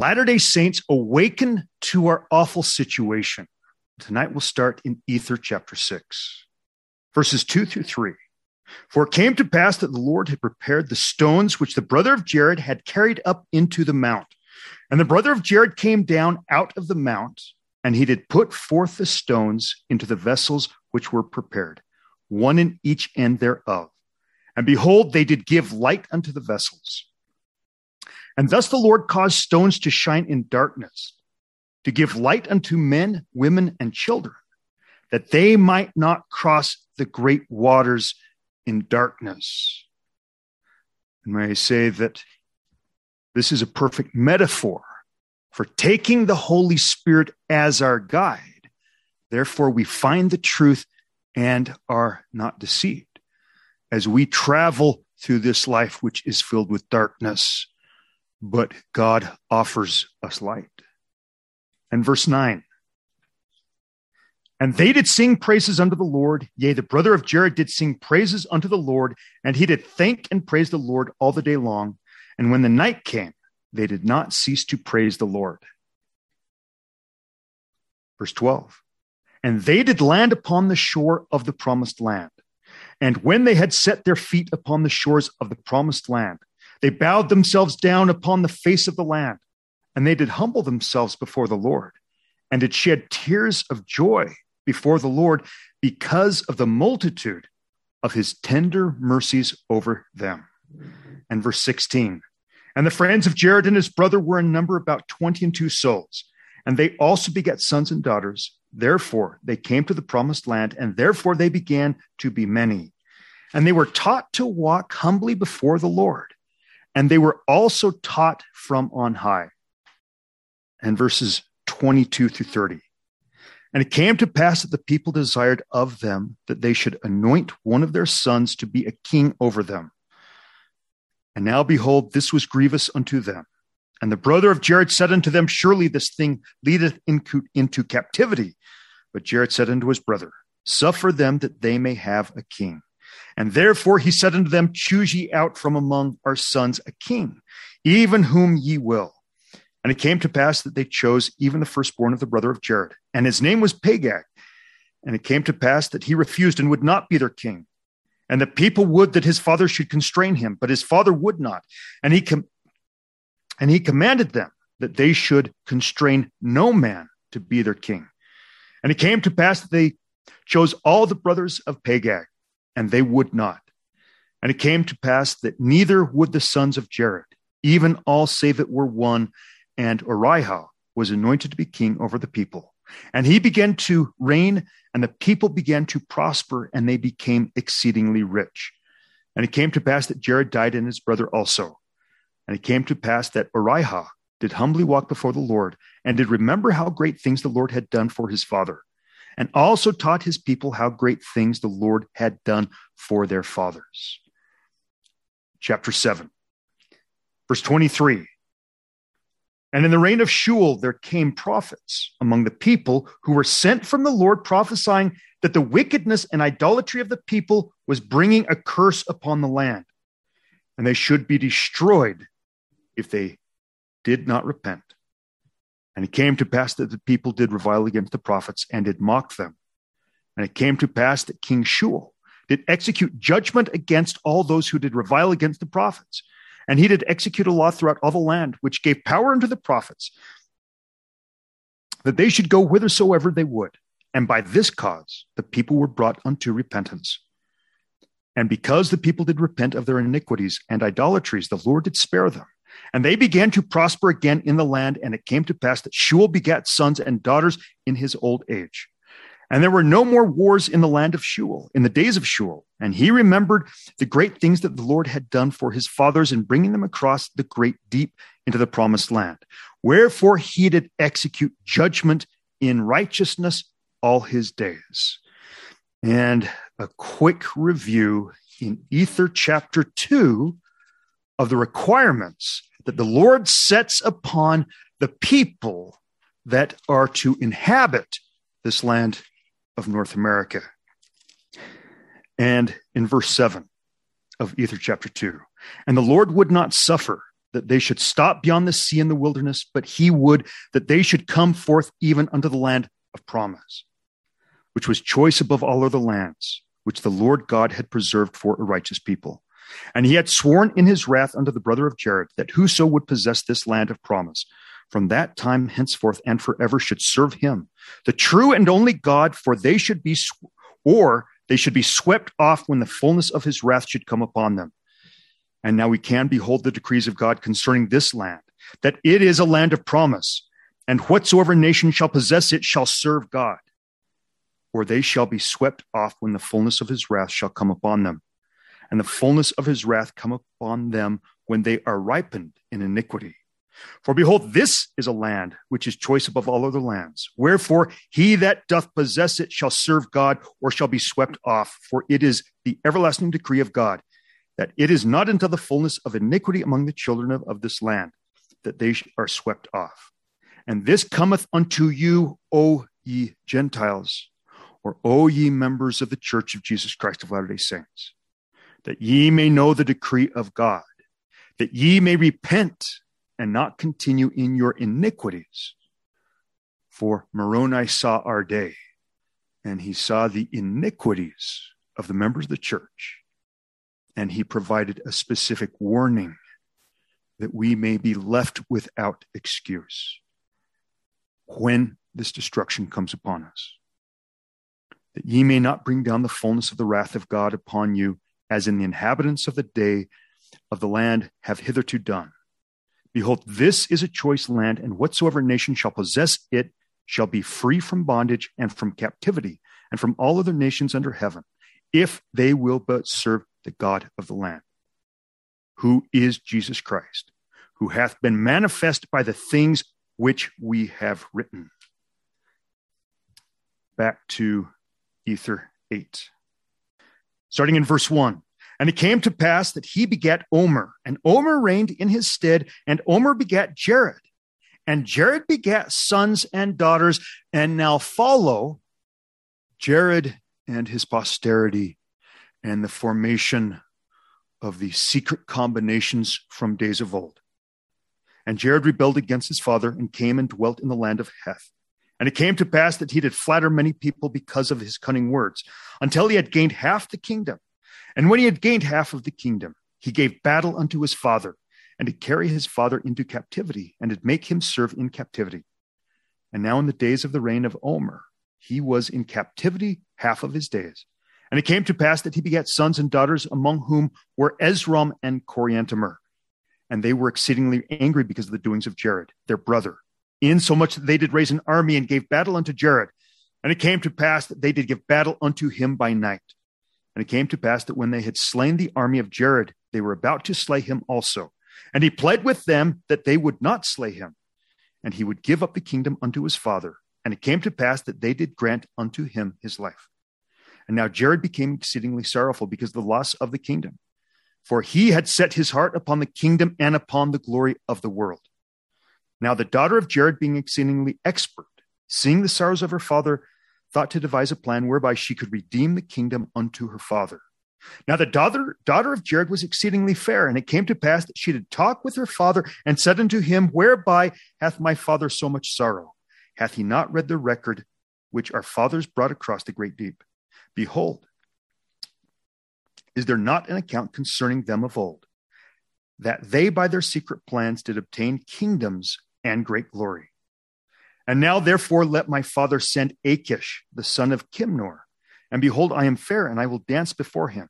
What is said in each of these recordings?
Latter day Saints, awaken to our awful situation. Tonight we'll start in Ether chapter 6, verses 2 through 3. For it came to pass that the Lord had prepared the stones which the brother of Jared had carried up into the mount. And the brother of Jared came down out of the mount, and he did put forth the stones into the vessels which were prepared, one in each end thereof. And behold, they did give light unto the vessels. And thus the Lord caused stones to shine in darkness, to give light unto men, women, and children, that they might not cross the great waters in darkness. And may I say that this is a perfect metaphor for taking the Holy Spirit as our guide. Therefore, we find the truth and are not deceived as we travel through this life, which is filled with darkness but God offers us light. And verse 9. And they did sing praises unto the Lord. Yea, the brother of Jared did sing praises unto the Lord, and he did thank and praise the Lord all the day long. And when the night came, they did not cease to praise the Lord. Verse 12. And they did land upon the shore of the promised land. And when they had set their feet upon the shores of the promised land, they bowed themselves down upon the face of the land, and they did humble themselves before the Lord, and did shed tears of joy before the Lord because of the multitude of his tender mercies over them. And verse 16 And the friends of Jared and his brother were in number about twenty and two souls, and they also begat sons and daughters. Therefore they came to the promised land, and therefore they began to be many. And they were taught to walk humbly before the Lord and they were also taught from on high. And verses 22 through 30. And it came to pass that the people desired of them that they should anoint one of their sons to be a king over them. And now behold, this was grievous unto them. And the brother of Jared said unto them, Surely this thing leadeth into captivity. But Jared said unto his brother, Suffer them that they may have a king. And therefore he said unto them, Choose ye out from among our sons a king, even whom ye will. And it came to pass that they chose even the firstborn of the brother of Jared, and his name was Pagag. And it came to pass that he refused and would not be their king. And the people would that his father should constrain him, but his father would not. And he com- and he commanded them that they should constrain no man to be their king. And it came to pass that they chose all the brothers of Pagag and they would not. And it came to pass that neither would the sons of Jared, even all save it were one, and Orihah was anointed to be king over the people. And he began to reign, and the people began to prosper, and they became exceedingly rich. And it came to pass that Jared died, and his brother also. And it came to pass that Orihah did humbly walk before the Lord, and did remember how great things the Lord had done for his father and also taught his people how great things the Lord had done for their fathers. Chapter 7, verse 23. And in the reign of Shul, there came prophets among the people who were sent from the Lord, prophesying that the wickedness and idolatry of the people was bringing a curse upon the land, and they should be destroyed if they did not repent. And it came to pass that the people did revile against the prophets and did mock them. And it came to pass that King Shul did execute judgment against all those who did revile against the prophets. And he did execute a law throughout all the land, which gave power unto the prophets that they should go whithersoever they would. And by this cause the people were brought unto repentance. And because the people did repent of their iniquities and idolatries, the Lord did spare them. And they began to prosper again in the land, and it came to pass that Shul begat sons and daughters in his old age. And there were no more wars in the land of Shul, in the days of Shul. And he remembered the great things that the Lord had done for his fathers in bringing them across the great deep into the promised land. Wherefore he did execute judgment in righteousness all his days. And a quick review in Ether chapter 2 of the requirements that the Lord sets upon the people that are to inhabit this land of North America. And in verse 7 of Ether chapter 2, and the Lord would not suffer that they should stop beyond the sea in the wilderness, but he would that they should come forth even unto the land of promise, which was choice above all other lands, which the Lord God had preserved for a righteous people. And he had sworn in his wrath unto the brother of Jared that whoso would possess this land of promise from that time henceforth and forever should serve him, the true and only God, for they should be, or they should be swept off when the fullness of his wrath should come upon them. And now we can behold the decrees of God concerning this land, that it is a land of promise, and whatsoever nation shall possess it shall serve God, or they shall be swept off when the fullness of his wrath shall come upon them and the fullness of his wrath come upon them when they are ripened in iniquity. For behold, this is a land which is choice above all other lands. Wherefore, he that doth possess it shall serve God or shall be swept off. For it is the everlasting decree of God that it is not until the fullness of iniquity among the children of, of this land that they are swept off. And this cometh unto you, O ye Gentiles, or O ye members of the church of Jesus Christ of Latter day Saints that ye may know the decree of God, that ye may repent and not continue in your iniquities. For Moroni saw our day, and he saw the iniquities of the members of the church, and he provided a specific warning that we may be left without excuse when this destruction comes upon us. That ye may not bring down the fullness of the wrath of God upon you as in the inhabitants of the day of the land have hitherto done. Behold, this is a choice land, and whatsoever nation shall possess it shall be free from bondage and from captivity and from all other nations under heaven, if they will but serve the God of the land, who is Jesus Christ, who hath been manifest by the things which we have written. Back to Ether 8. Starting in verse 1. And it came to pass that he begat Omer, and Omer reigned in his stead, and Omer begat Jared. And Jared begat sons and daughters, and now follow Jared and his posterity and the formation of the secret combinations from days of old. And Jared rebelled against his father and came and dwelt in the land of Heth. And it came to pass that he did flatter many people because of his cunning words, until he had gained half the kingdom. And when he had gained half of the kingdom, he gave battle unto his father, and to carry his father into captivity, and to make him serve in captivity. And now in the days of the reign of Omer, he was in captivity half of his days. And it came to pass that he begat sons and daughters, among whom were Esrom and Coriantumr. And they were exceedingly angry because of the doings of Jared, their brother, insomuch that they did raise an army and gave battle unto Jared. And it came to pass that they did give battle unto him by night. And it came to pass that when they had slain the army of Jared, they were about to slay him also. And he pled with them that they would not slay him, and he would give up the kingdom unto his father. And it came to pass that they did grant unto him his life. And now Jared became exceedingly sorrowful because of the loss of the kingdom, for he had set his heart upon the kingdom and upon the glory of the world. Now, the daughter of Jared, being exceedingly expert, seeing the sorrows of her father, thought to devise a plan whereby she could redeem the kingdom unto her father. Now, the daughter, daughter of Jared was exceedingly fair, and it came to pass that she did talk with her father and said unto him, Whereby hath my father so much sorrow? Hath he not read the record which our fathers brought across the great deep? Behold, is there not an account concerning them of old, that they by their secret plans did obtain kingdoms and great glory. And now, therefore, let my father send Achish, the son of Kimnor. And behold, I am fair, and I will dance before him.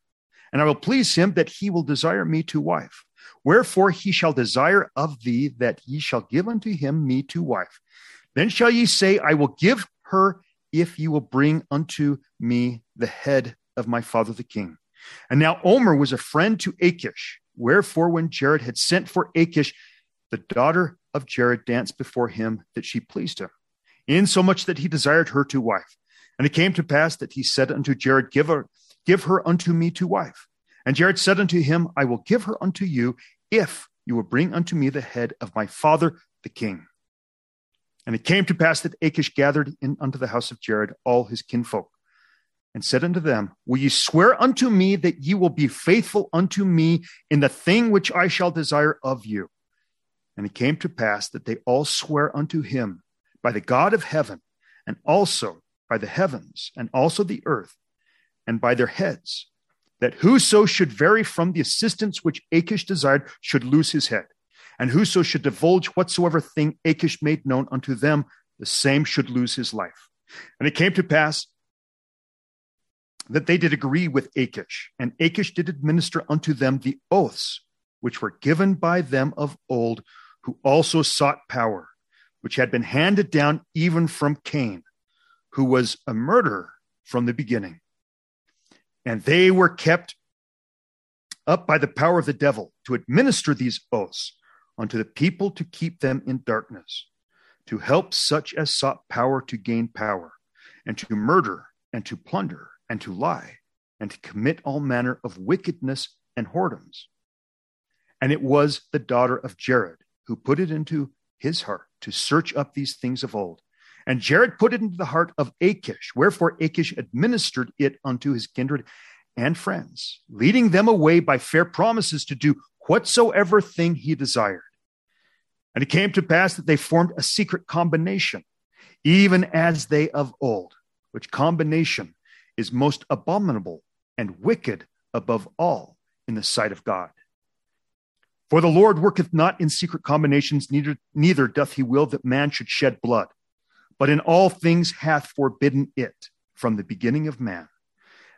And I will please him that he will desire me to wife. Wherefore he shall desire of thee that ye shall give unto him me to wife. Then shall ye say, I will give her if ye will bring unto me the head of my father the king. And now Omer was a friend to Achish. Wherefore, when Jared had sent for Achish, the daughter of Jared danced before him that she pleased him, insomuch that he desired her to wife. And it came to pass that he said unto Jared, Give her, give her unto me to wife. And Jared said unto him, I will give her unto you if you will bring unto me the head of my father the king. And it came to pass that Achish gathered in unto the house of Jared all his kinfolk, and said unto them, Will ye swear unto me that ye will be faithful unto me in the thing which I shall desire of you? And it came to pass that they all swear unto him by the God of heaven, and also by the heavens, and also the earth, and by their heads, that whoso should vary from the assistance which Achish desired should lose his head. And whoso should divulge whatsoever thing Achish made known unto them, the same should lose his life. And it came to pass that they did agree with Achish, and Achish did administer unto them the oaths which were given by them of old, who also sought power, which had been handed down even from Cain, who was a murderer from the beginning. And they were kept up by the power of the devil to administer these oaths unto the people to keep them in darkness, to help such as sought power to gain power, and to murder, and to plunder, and to lie, and to commit all manner of wickedness and whoredoms. And it was the daughter of Jared who put it into his heart to search up these things of old. And Jared put it into the heart of Achish, wherefore Achish administered it unto his kindred and friends, leading them away by fair promises to do whatsoever thing he desired. And it came to pass that they formed a secret combination, even as they of old, which combination is most abominable and wicked above all in the sight of God. For the Lord worketh not in secret combinations, neither, neither doth he will that man should shed blood, but in all things hath forbidden it from the beginning of man.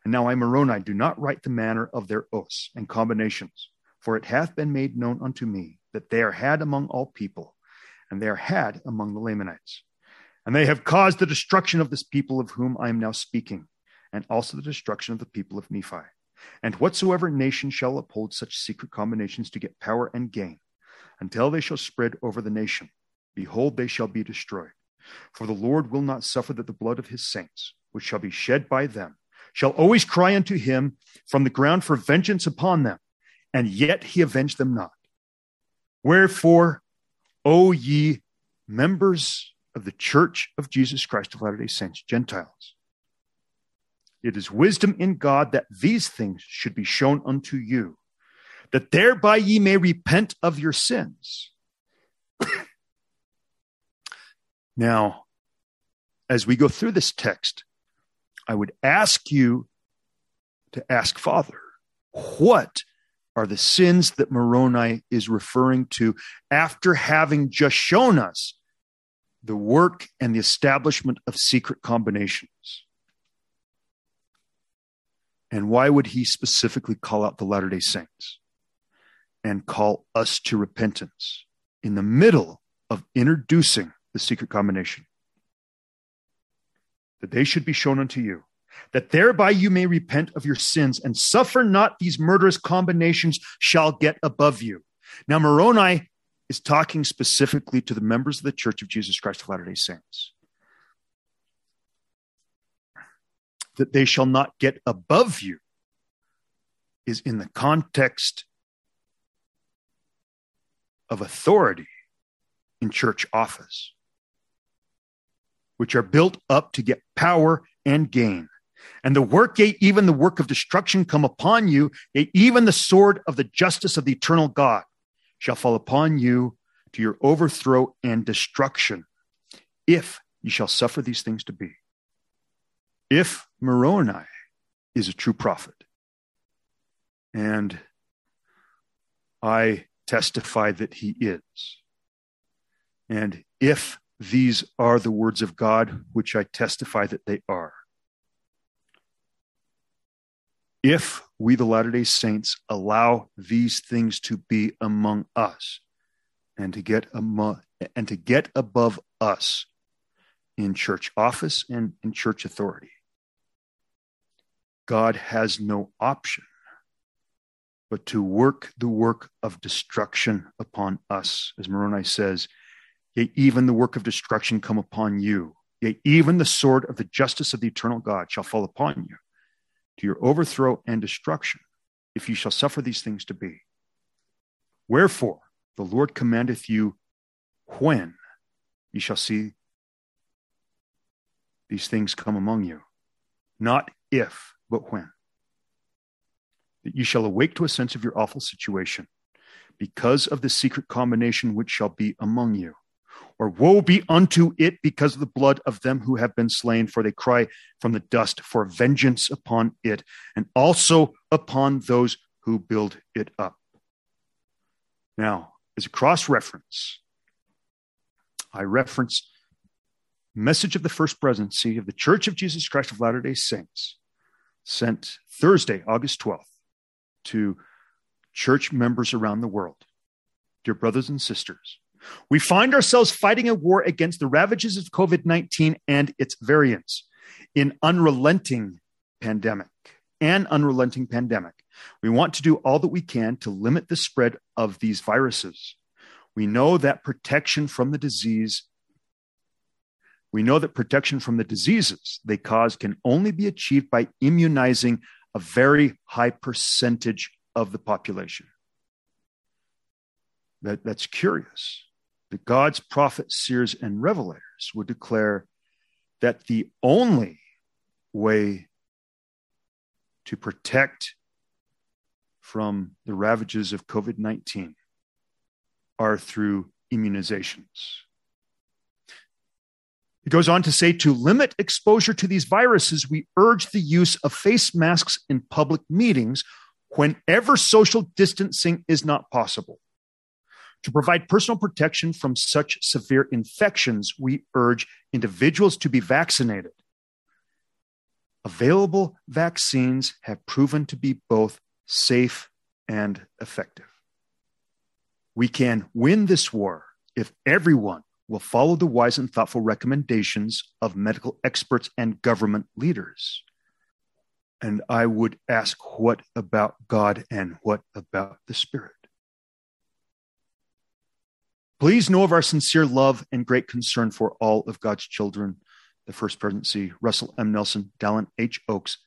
And now I, Moroni, do not write the manner of their oaths and combinations, for it hath been made known unto me that they are had among all people, and they are had among the Lamanites. And they have caused the destruction of this people of whom I am now speaking, and also the destruction of the people of Nephi. And whatsoever nation shall uphold such secret combinations to get power and gain, until they shall spread over the nation, behold, they shall be destroyed. For the Lord will not suffer that the blood of his saints, which shall be shed by them, shall always cry unto him from the ground for vengeance upon them, and yet he avenged them not. Wherefore, O ye members of the church of Jesus Christ of Latter day Saints, Gentiles, it is wisdom in God that these things should be shown unto you, that thereby ye may repent of your sins. now, as we go through this text, I would ask you to ask Father, what are the sins that Moroni is referring to after having just shown us the work and the establishment of secret combinations? And why would he specifically call out the Latter day Saints and call us to repentance in the middle of introducing the secret combination? That they should be shown unto you, that thereby you may repent of your sins and suffer not these murderous combinations shall get above you. Now, Moroni is talking specifically to the members of the Church of Jesus Christ of Latter day Saints. That they shall not get above you is in the context of authority in church office, which are built up to get power and gain. And the work, yea, even the work of destruction come upon you, yea, even the sword of the justice of the eternal God shall fall upon you to your overthrow and destruction, if ye shall suffer these things to be if Moroni is a true prophet, and I testify that he is, and if these are the words of God, which I testify that they are, if we, the Latter day Saints, allow these things to be among us and to get among, and to get above us in church office and in church authority, God has no option but to work the work of destruction upon us. As Moroni says, yea, even the work of destruction come upon you. Yea, even the sword of the justice of the eternal God shall fall upon you to your overthrow and destruction, if you shall suffer these things to be. Wherefore, the Lord commandeth you when ye shall see these things come among you, not if but when. That you shall awake to a sense of your awful situation, because of the secret combination which shall be among you. Or woe be unto it because of the blood of them who have been slain, for they cry from the dust for vengeance upon it, and also upon those who build it up. Now, as a cross reference, I reference message of the first presidency of the Church of Jesus Christ of Latter day Saints, sent Thursday, August 12th, to church members around the world. Dear brothers and sisters, we find ourselves fighting a war against the ravages of COVID 19 and its variants in unrelenting pandemic and unrelenting pandemic. We want to do all that we can to limit the spread of these viruses. We know that protection from the disease we know that protection from the diseases they cause can only be achieved by immunizing a very high percentage of the population. That, that's curious. That God's prophets, seers, and revelators would declare that the only way to protect from the ravages of COVID 19 are through immunizations. Goes on to say to limit exposure to these viruses, we urge the use of face masks in public meetings whenever social distancing is not possible. To provide personal protection from such severe infections, we urge individuals to be vaccinated. Available vaccines have proven to be both safe and effective. We can win this war if everyone will follow the wise and thoughtful recommendations of medical experts and government leaders. And I would ask, what about God and what about the Spirit? Please know of our sincere love and great concern for all of God's children, the First Presidency, Russell M. Nelson, Dallin H. Oaks,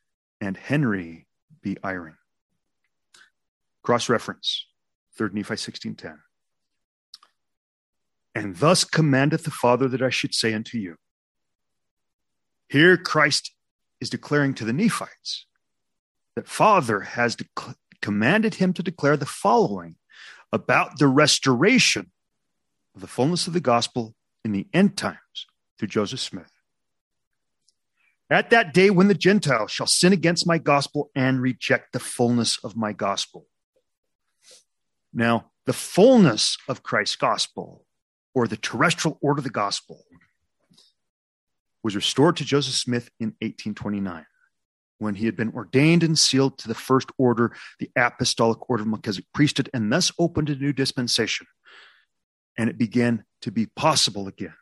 and Henry B. Eyring. Cross reference, 3 Nephi 1610. And thus commandeth the Father that I should say unto you. Here Christ is declaring to the Nephites that Father has de- commanded him to declare the following about the restoration of the fullness of the gospel in the end times through Joseph Smith. At that day when the Gentiles shall sin against my gospel and reject the fullness of my gospel. Now, the fullness of Christ's gospel or the terrestrial order of the gospel was restored to Joseph Smith in 1829 when he had been ordained and sealed to the first order, the apostolic order of Melchizedek priesthood, and thus opened a new dispensation. And it began to be possible again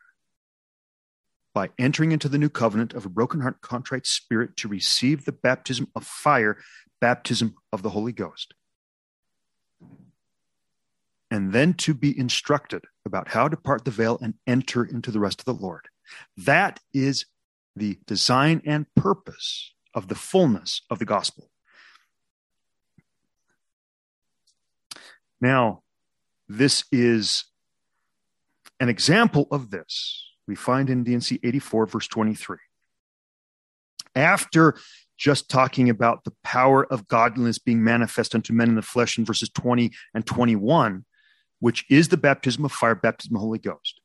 by entering into the new covenant of a broken heart, contrite spirit to receive the baptism of fire, baptism of the Holy Ghost and then to be instructed about how to part the veil and enter into the rest of the Lord. That is the design and purpose of the fullness of the gospel. Now, this is an example of this we find in D&C 84, verse 23. After just talking about the power of godliness being manifest unto men in the flesh in verses 20 and 21, which is the baptism of fire, baptism of the Holy Ghost.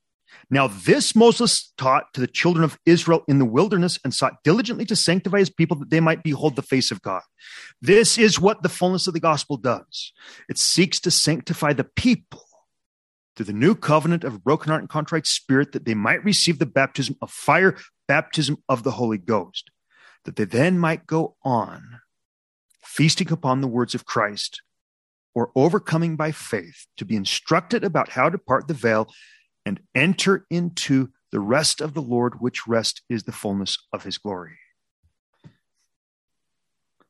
Now, this Moses taught to the children of Israel in the wilderness and sought diligently to sanctify his people that they might behold the face of God. This is what the fullness of the gospel does it seeks to sanctify the people through the new covenant of broken heart and contrite spirit that they might receive the baptism of fire, baptism of the Holy Ghost, that they then might go on feasting upon the words of Christ or overcoming by faith to be instructed about how to part the veil and enter into the rest of the Lord, which rest is the fullness of his glory.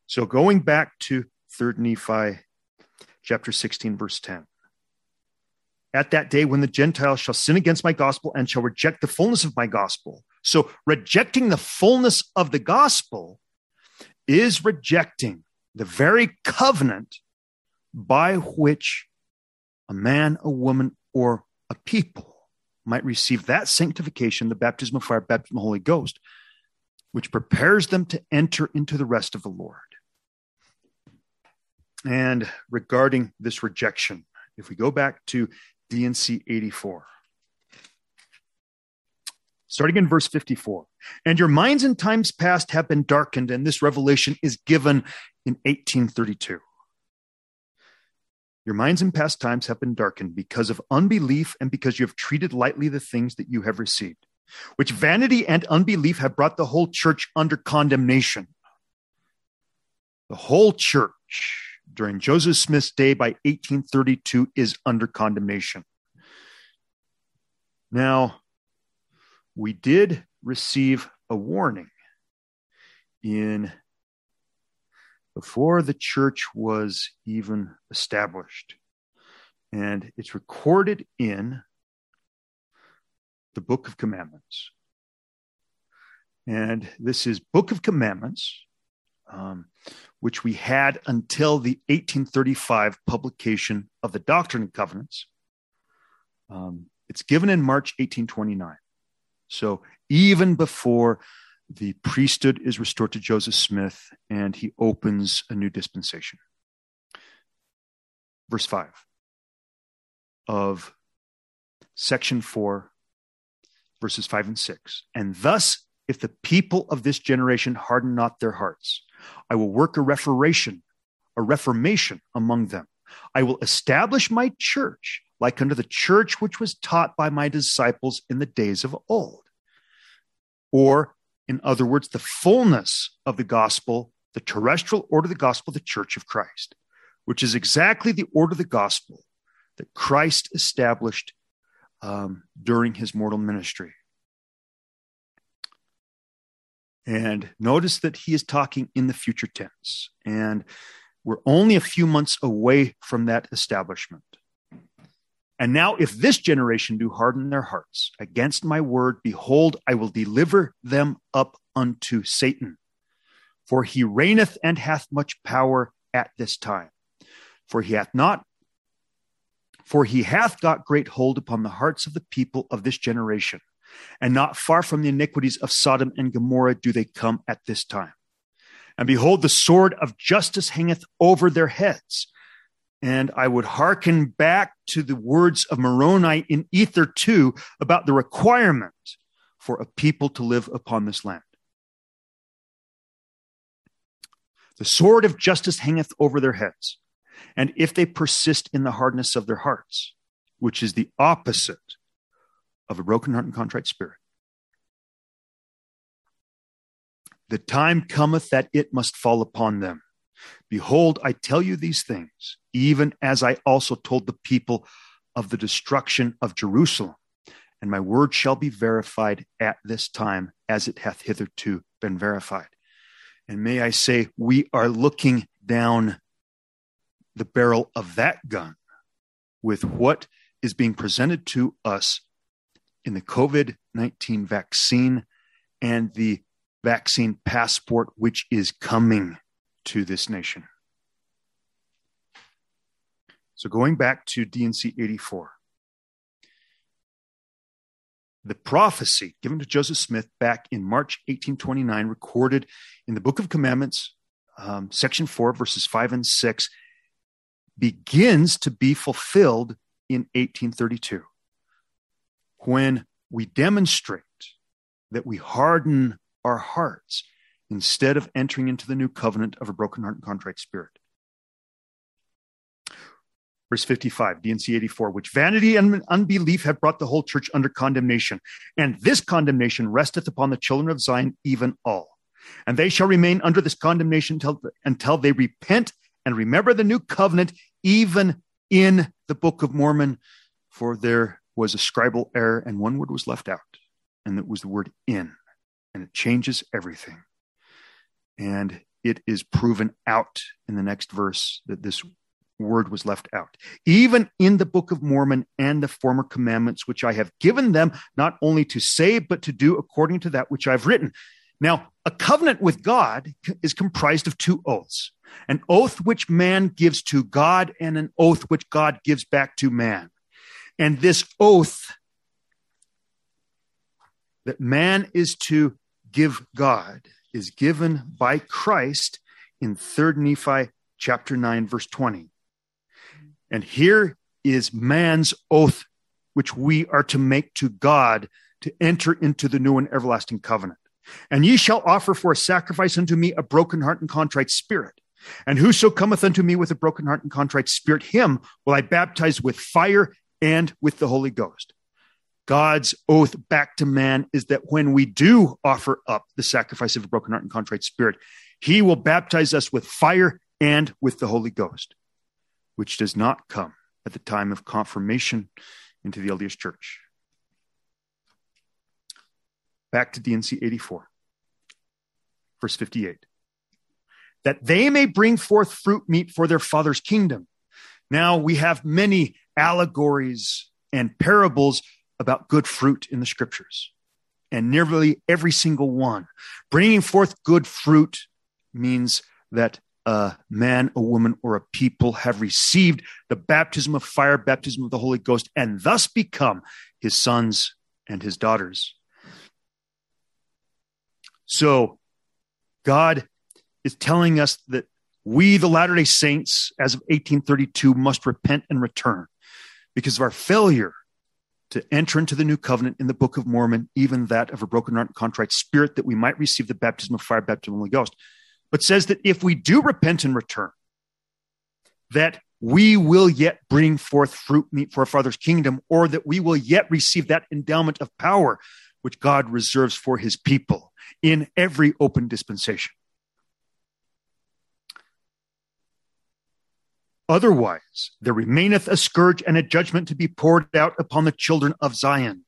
So going back to 3rd Nephi chapter 16, verse 10. At that day when the Gentiles shall sin against my gospel and shall reject the fullness of my gospel. So rejecting the fullness of the gospel is rejecting the very covenant by which a man, a woman, or a people might receive that sanctification, the baptism of fire, baptism of the Holy Ghost, which prepares them to enter into the rest of the Lord. And regarding this rejection if we go back to D&C 84, starting in verse 54, and your minds in times past have been darkened, and this revelation is given in 1832. Your minds in past times have been darkened because of unbelief and because you have treated lightly the things that you have received, which vanity and unbelief have brought the whole church under condemnation. The whole church during Joseph Smith's day by 1832 is under condemnation. Now, we did receive a warning in before the church was even established. And it's recorded in the Book of Commandments. And this is Book of Commandments, um, which we had until the 1835 publication of the Doctrine and Covenants. Um, it's given in March 1829. So even before the priesthood is restored to Joseph Smith and he opens a new dispensation. Verse 5 of section 4, verses 5 and 6. And thus, if the people of this generation harden not their hearts, I will work a reformation, a reformation among them. I will establish my church like unto the church which was taught by my disciples in the days of old. Or in other words, the fullness of the gospel, the terrestrial order of the gospel, the church of Christ, which is exactly the order of the gospel that Christ established um, during his mortal ministry. And notice that he is talking in the future tense. And we're only a few months away from that establishment. And now, if this generation do harden their hearts against my word, behold, I will deliver them up unto Satan. For he reigneth and hath much power at this time. For he hath not, for he hath got great hold upon the hearts of the people of this generation. And not far from the iniquities of Sodom and Gomorrah do they come at this time. And behold, the sword of justice hangeth over their heads and I would hearken back to the words of Moroni in Ether 2 about the requirement for a people to live upon this land. The sword of justice hangeth over their heads. And if they persist in the hardness of their hearts, which is the opposite of a broken heart and contrite spirit, the time cometh that it must fall upon them. Behold, I tell you these things, even as I also told the people of the destruction of Jerusalem. And my word shall be verified at this time, as it hath hitherto been verified. And may I say, we are looking down the barrel of that gun with what is being presented to us in the COVID 19 vaccine and the vaccine passport, which is coming to this nation. So going back to D&C 84, the prophecy given to Joseph Smith back in March 1829, recorded in the Book of Commandments, um, section 4, verses 5 and 6, begins to be fulfilled in 1832 when we demonstrate that we harden our hearts instead of entering into the new covenant of a broken heart and contrite spirit. Verse 55, D&C 84, which vanity and unbelief have brought the whole church under condemnation. And this condemnation resteth upon the children of Zion, even all. And they shall remain under this condemnation until, until they repent and remember the new covenant, even in the Book of Mormon. For there was a scribal error, and one word was left out, and it was the word in. And it changes everything. And it is proven out in the next verse that this word was left out. Even in the Book of Mormon and the former commandments, which I have given them, not only to say, but to do according to that which I've written. Now, a covenant with God is comprised of two oaths an oath which man gives to God, and an oath which God gives back to man. And this oath that man is to give God is given by Christ in 3rd Nephi chapter 9 verse 20. And here is man's oath, which we are to make to God to enter into the new and everlasting covenant. And ye shall offer for a sacrifice unto me a broken heart and contrite spirit. And whoso cometh unto me with a broken heart and contrite spirit, him will I baptize with fire and with the Holy Ghost. God's oath back to man is that when we do offer up the sacrifice of a broken heart and contrite spirit, he will baptize us with fire and with the Holy Ghost, which does not come at the time of confirmation into the LDS church. Back to D&C 84, verse 58. That they may bring forth fruit meet for their father's kingdom. Now we have many allegories and parables about good fruit in the scriptures. And nearly every single one. Bringing forth good fruit means that a man, a woman, or a people have received the baptism of fire, baptism of the Holy Ghost, and thus become his sons and his daughters. So, God is telling us that we, the Latter day Saints, as of 1832, must repent and return because of our failure to enter into the new covenant in the Book of Mormon, even that of a broken heart and contrite spirit, that we might receive the baptism of fire, baptism of the Holy Ghost. But says that if we do repent and return, that we will yet bring forth fruit meet for our Father's kingdom, or that we will yet receive that endowment of power which God reserves for his people in every open dispensation. Otherwise, there remaineth a scourge and a judgment to be poured out upon the children of Zion.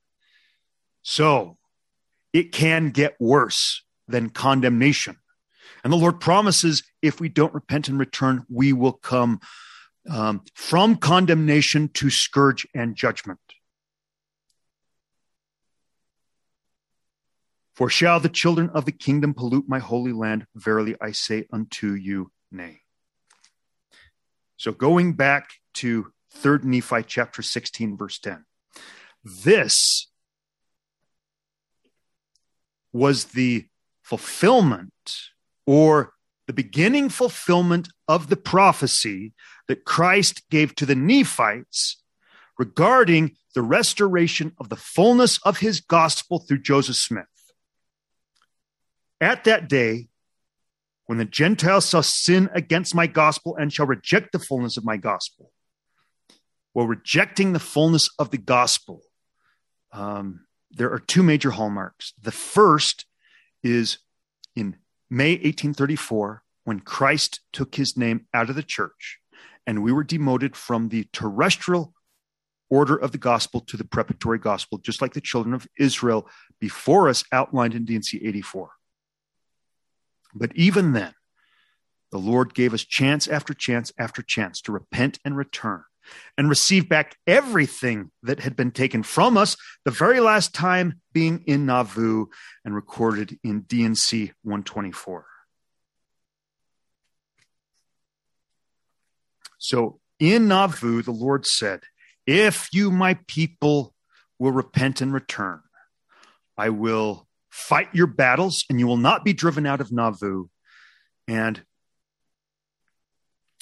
So it can get worse than condemnation. And the Lord promises if we don't repent and return, we will come um, from condemnation to scourge and judgment. For shall the children of the kingdom pollute my holy land? Verily I say unto you, nay. So going back to 3rd Nephi chapter 16, verse 10. This was the fulfillment or the beginning fulfillment of the prophecy that Christ gave to the Nephites regarding the restoration of the fullness of his gospel through Joseph Smith. At that day, when the Gentiles shall sin against my gospel and shall reject the fullness of my gospel. Well, rejecting the fullness of the gospel, um, there are two major hallmarks. The first is in May 1834, when Christ took his name out of the church and we were demoted from the terrestrial order of the gospel to the preparatory gospel, just like the children of Israel before us outlined in D&C 84. But even then, the Lord gave us chance after chance after chance to repent and return and receive back everything that had been taken from us, the very last time being in Nauvoo and recorded in D&C 124. So in Nauvoo, the Lord said, If you, my people, will repent and return, I will fight your battles, and you will not be driven out of Nauvoo. And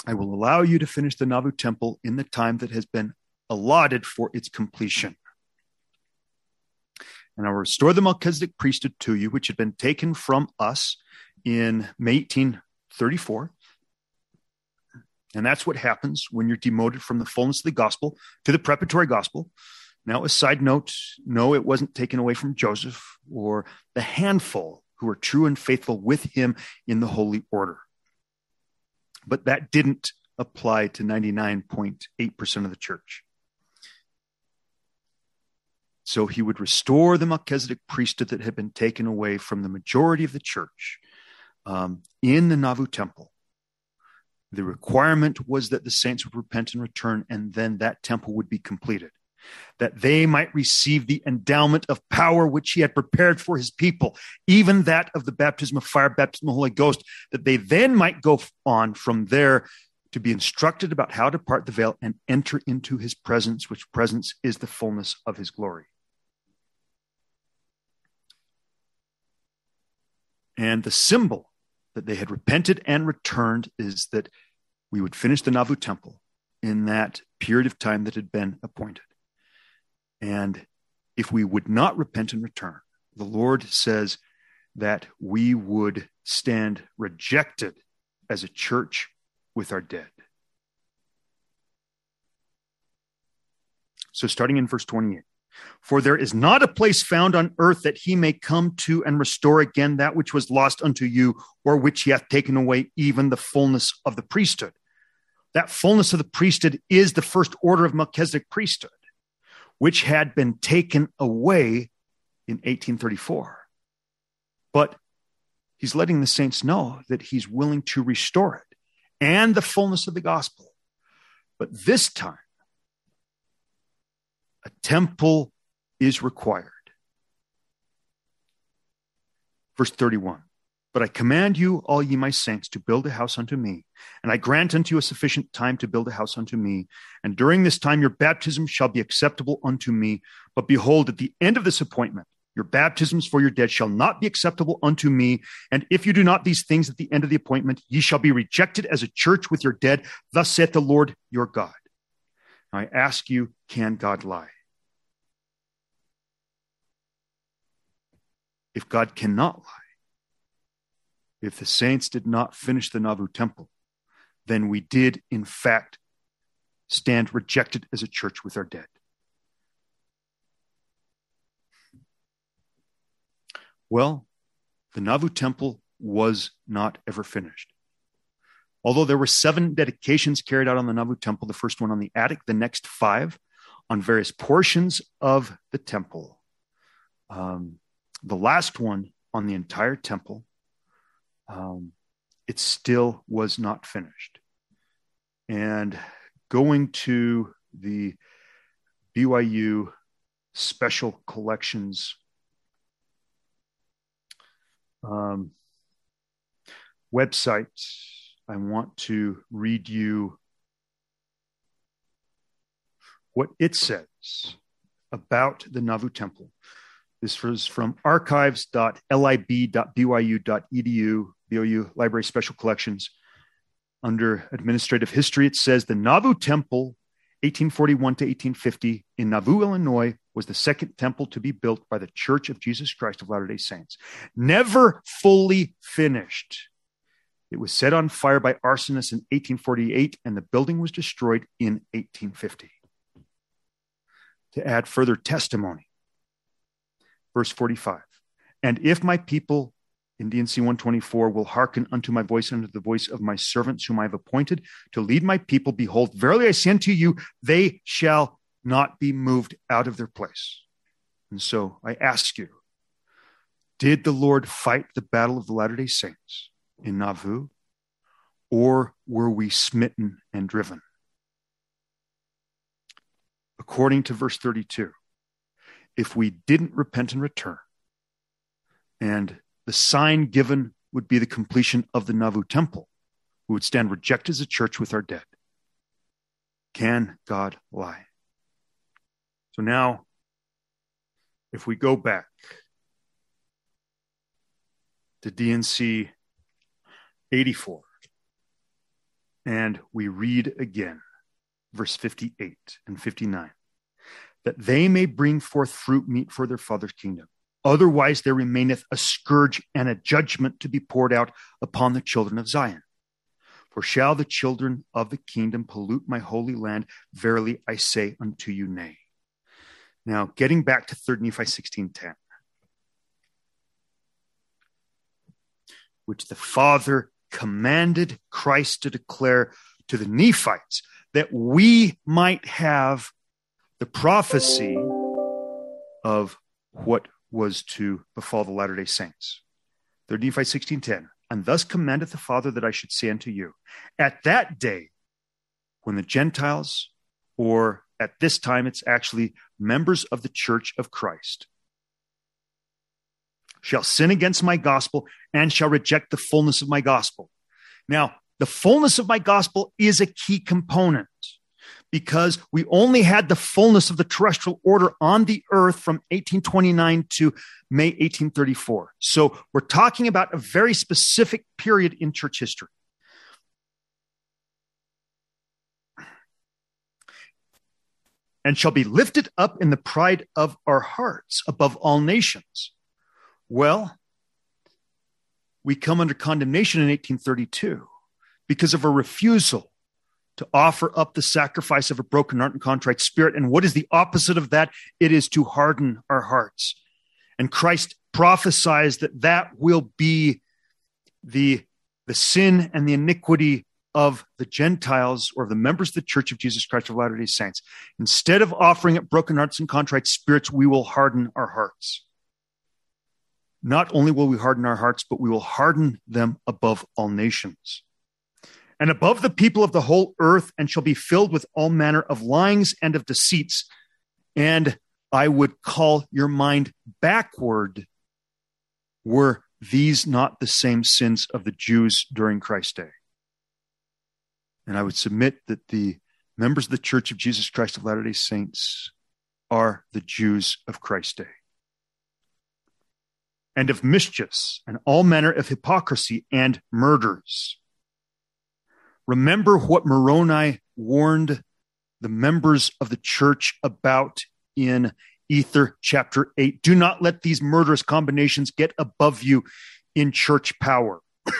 I will allow you to finish the Nauvoo temple in the time that has been allotted for its completion. And I will restore the Melchizedek priesthood to you, which had been taken from us in May 1834. And that's what happens when you're demoted from the fullness of the gospel to the preparatory gospel. Now, a side note no, it wasn't taken away from Joseph or the handful who were true and faithful with him in the holy order. But that didn't apply to 99.8% of the church. So he would restore the Melchizedek priesthood that had been taken away from the majority of the church um, in the Nauvoo temple. The requirement was that the saints would repent and return, and then that temple would be completed that they might receive the endowment of power which he had prepared for his people, even that of the baptism of fire, baptism of the Holy Ghost, that they then might go on from there to be instructed about how to part the veil and enter into his presence, which presence is the fullness of his glory. And the symbol that they had repented and returned is that we would finish the Nauvoo temple in that period of time that had been appointed. And if we would not repent and return, the Lord says that we would stand rejected as a church with our dead. So, starting in verse 28 For there is not a place found on earth that he may come to and restore again that which was lost unto you, or which he hath taken away, even the fullness of the priesthood. That fullness of the priesthood is the first order of Melchizedek priesthood, which had been taken away in 1834. But he's letting the saints know that he's willing to restore it and the fullness of the gospel. But this time, a temple is required. Verse 31 But I command you, all ye my saints, to build a house unto me, and I grant unto you a sufficient time to build a house unto me. And during this time your baptism shall be acceptable unto me. But behold, at the end of this appointment, your baptisms for your dead shall not be acceptable unto me. And if you do not these things at the end of the appointment, ye shall be rejected as a church with your dead. Thus saith the Lord your God. Now I ask you, can God lie? If God cannot lie, if the saints did not finish the Nauvoo temple, then we did, in fact, stand rejected as a church with our dead. Well, the Nauvoo temple was not ever finished. Although there were seven dedications carried out on the Nauvoo temple, the first one on the attic, the next five on various portions of the temple. Um, the last one on the entire temple, um, it still was not finished. And going to the BYU Special Collections um, website, I want to read you what it says about the Nauvoo Temple. This was from archives.lib.byu.edu, BYU Library Special Collections. Under administrative history, it says the Nauvoo Temple, 1841 to 1850, in Nauvoo, Illinois, was the second temple to be built by the Church of Jesus Christ of Latter day Saints. Never fully finished. It was set on fire by arsonists in 1848, and the building was destroyed in 1850. To add further testimony, verse 45 And if my people in D&C 124 will hearken unto my voice and unto the voice of my servants whom I have appointed to lead my people, behold, verily I say unto you, they shall not be moved out of their place. And so I ask you, did the Lord fight the battle of the Latter day Saints in Nauvoo, or were we smitten and driven? According to verse 32, if we didn't repent and return. And the sign given would be the completion of the Nauvoo temple. We would stand rejected as a church with our dead. Can God lie? So now, if we go back to D&C 84 and we read again verse 58 and 59 that they may bring forth fruit meet for their father's kingdom. Otherwise, there remaineth a scourge and a judgment to be poured out upon the children of Zion. For shall the children of the kingdom pollute my holy land? Verily I say unto you, nay. Now, getting back to 3 Nephi 16:10, which the Father commanded Christ to declare to the Nephites that we might have the prophecy of what was to befall the Latter day Saints. 3 Nephi 16:10. And thus commandeth the Father that I should say unto you, at that day, when the Gentiles, or at this time it's actually members of the church of Christ, shall sin against my gospel and shall reject the fullness of my gospel. Now, the fullness of my gospel is a key component because we only had the fullness of the terrestrial order on the earth from 1829 to May 1834. So we're talking about a very specific period in church history. and shall be lifted up in the pride of our hearts above all nations. Well, we come under condemnation in 1832 because of a refusal to offer up the sacrifice of a broken heart and contrite spirit. And what is the opposite of that? It is to harden our hearts. And Christ prophesies that that will be the, the sin and the iniquity of the Gentiles or of the members of the Church of Jesus Christ of Latter day Saints. Instead of offering up broken hearts and contrite spirits, we will harden our hearts. Not only will we harden our hearts, but we will harden them above all nations and above the people of the whole earth, and shall be filled with all manner of lyings and of deceits. And I would call your mind backward. Were these not the same sins of the Jews during Christ's day? And I would submit that the members of the Church of Jesus Christ of Latter day Saints are the Jews of Christ's day. And of mischiefs and all manner of hypocrisy and murders. Remember what Moroni warned the members of the church about in Ether chapter 8. Do not let these murderous combinations get above you in church power.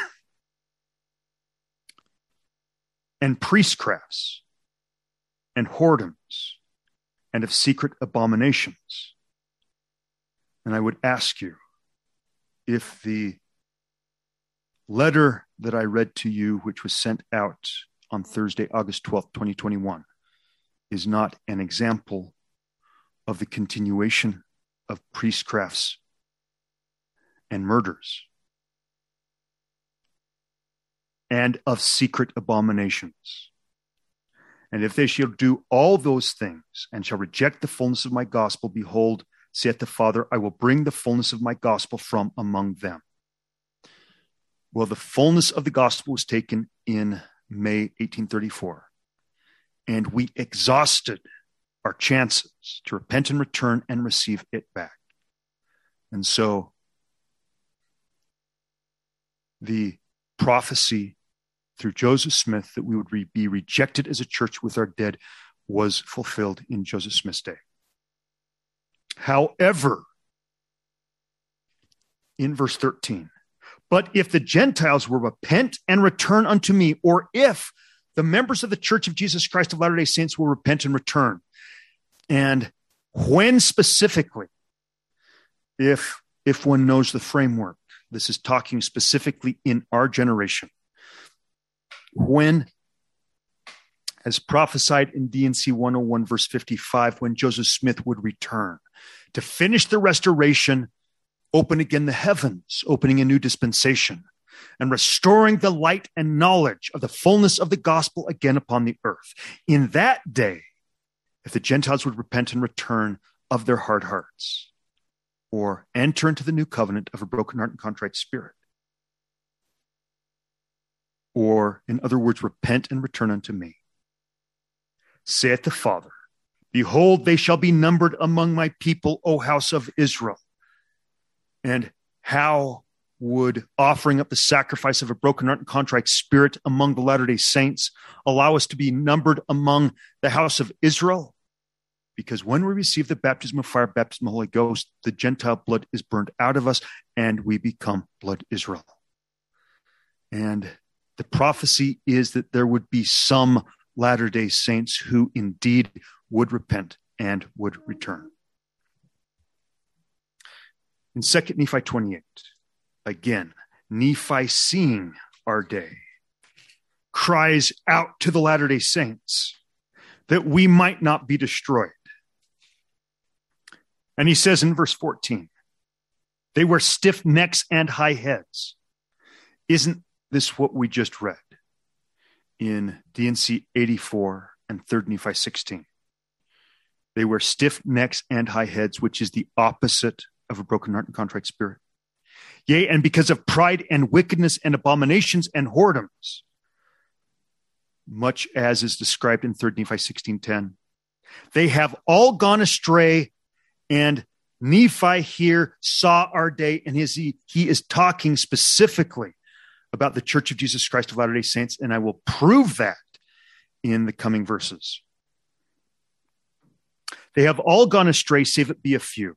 and priestcrafts and whoredoms and of secret abominations. And I would ask you if the letter that I read to you, which was sent out on Thursday, August 12th, 2021, is not an example of the continuation of priestcrafts and murders and of secret abominations. And if they shall do all those things and shall reject the fullness of my gospel, behold, saith the Father, I will bring the fullness of my gospel from among them. Well, the fullness of the gospel was taken in May 1834, and we exhausted our chances to repent and return and receive it back. And so the prophecy through Joseph Smith that we would re- be rejected as a church with our dead was fulfilled in Joseph Smith's day. However, in verse 13, but if the Gentiles will repent and return unto me, or if the members of the Church of Jesus Christ of Latter day Saints will repent and return, and when specifically, if if one knows the framework, this is talking specifically in our generation. When, as prophesied in D&C 101, verse 55, when Joseph Smith would return to finish the restoration open again the heavens, opening a new dispensation, and restoring the light and knowledge of the fullness of the gospel again upon the earth. In that day, if the Gentiles would repent and return of their hard hearts, or enter into the new covenant of a broken heart and contrite spirit, or in other words, repent and return unto me, saith the Father, Behold, they shall be numbered among my people, O house of Israel. And how would offering up the sacrifice of a broken heart and contrite spirit among the Latter day Saints allow us to be numbered among the house of Israel? Because when we receive the baptism of fire, baptism of the Holy Ghost, the Gentile blood is burned out of us and we become blood Israel. And the prophecy is that there would be some Latter day Saints who indeed would repent and would return. In 2 Nephi 28, again, Nephi seeing our day cries out to the Latter day Saints that we might not be destroyed. And he says in verse 14, they wear stiff necks and high heads. Isn't this what we just read in D&C 84 and 3rd Nephi 16? They wear stiff necks and high heads, which is the opposite of a broken heart and contrite spirit. Yea, and because of pride and wickedness and abominations and whoredoms, much as is described in 3 Nephi 16:10. They have all gone astray, and Nephi here saw our day, and his, he, he is talking specifically about the Church of Jesus Christ of Latter day Saints, and I will prove that in the coming verses. They have all gone astray, save it be a few,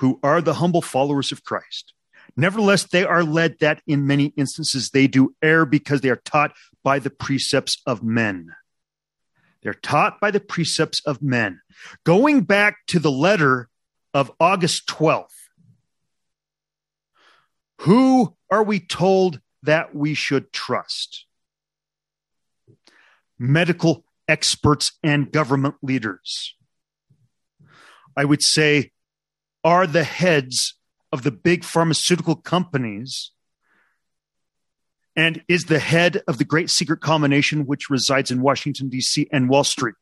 who are the humble followers of Christ. Nevertheless, they are led that in many instances they do err because they are taught by the precepts of men. They're taught by the precepts of men. Going back to the letter of August 12th, who are we told that we should trust? Medical experts and government leaders. I would say are the heads of the big pharmaceutical companies and is the head of the great secret combination which resides in Washington, D.C. and Wall Street.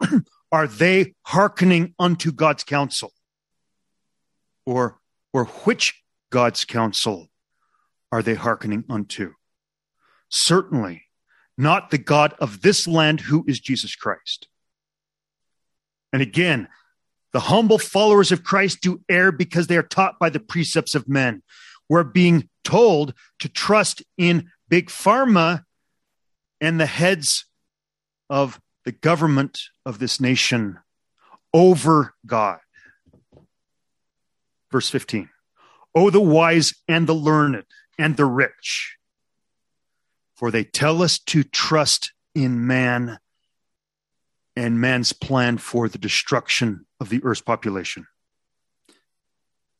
are they hearkening unto God's counsel? Or, or which God's counsel are they hearkening unto? Certainly not the God of this land, who is Jesus Christ. And again, the humble followers of Christ do err because they are taught by the precepts of men. We're being told to trust in big pharma and the heads of the government of this nation over God. Verse 15. Oh, the wise and the learned and the rich, for they tell us to trust in man and man's plan for the destruction of the earth's population,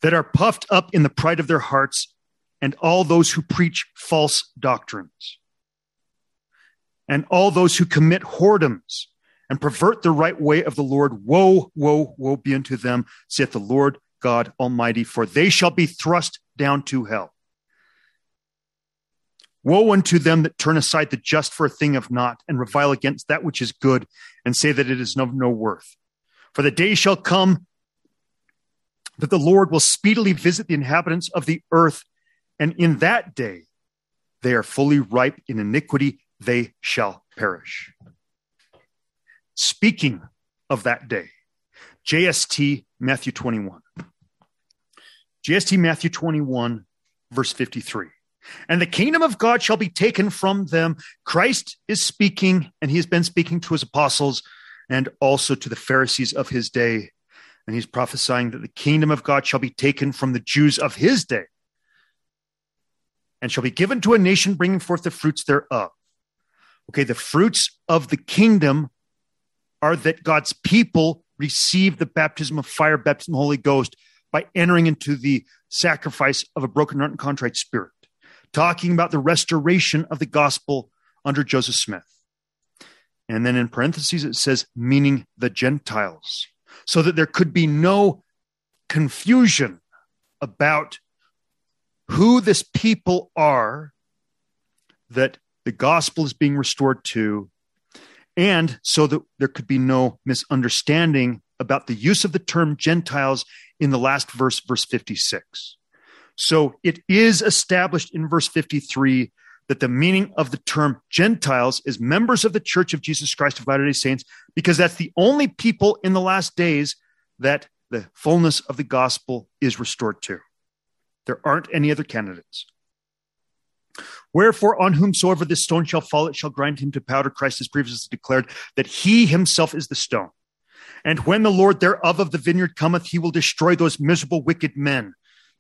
that are puffed up in the pride of their hearts, and all those who preach false doctrines, and all those who commit whoredoms and pervert the right way of the Lord. Woe, woe, woe be unto them, saith the Lord God Almighty, for they shall be thrust down to hell. Woe unto them that turn aside the just for a thing of naught, and revile against that which is good, and say that it is of no worth. For the day shall come that the Lord will speedily visit the inhabitants of the earth, and in that day they are fully ripe in iniquity, they shall perish. Speaking of that day, JST Matthew 21. JST Matthew 21, verse 53 and the kingdom of God shall be taken from them. Christ is speaking, and he has been speaking to his apostles and also to the Pharisees of his day. And he's prophesying that the kingdom of God shall be taken from the Jews of his day and shall be given to a nation bringing forth the fruits thereof. Okay, the fruits of the kingdom are that God's people receive the baptism of fire, baptism of Holy Ghost by entering into the sacrifice of a broken heart and contrite spirit talking about the restoration of the gospel under Joseph Smith. And then in parentheses, it says, meaning the Gentiles, so that there could be no confusion about who this people are that the gospel is being restored to, and so that there could be no misunderstanding about the use of the term Gentiles in the last verse, verse 56. So it is established in verse 53 that the meaning of the term Gentiles is members of the Church of Jesus Christ of Latter day Saints, because that's the only people in the last days that the fullness of the gospel is restored to. There aren't any other candidates. Wherefore, on whomsoever this stone shall fall, it shall grind him to powder. Christ has previously declared that he himself is the stone. And when the Lord thereof of the vineyard cometh, he will destroy those miserable wicked men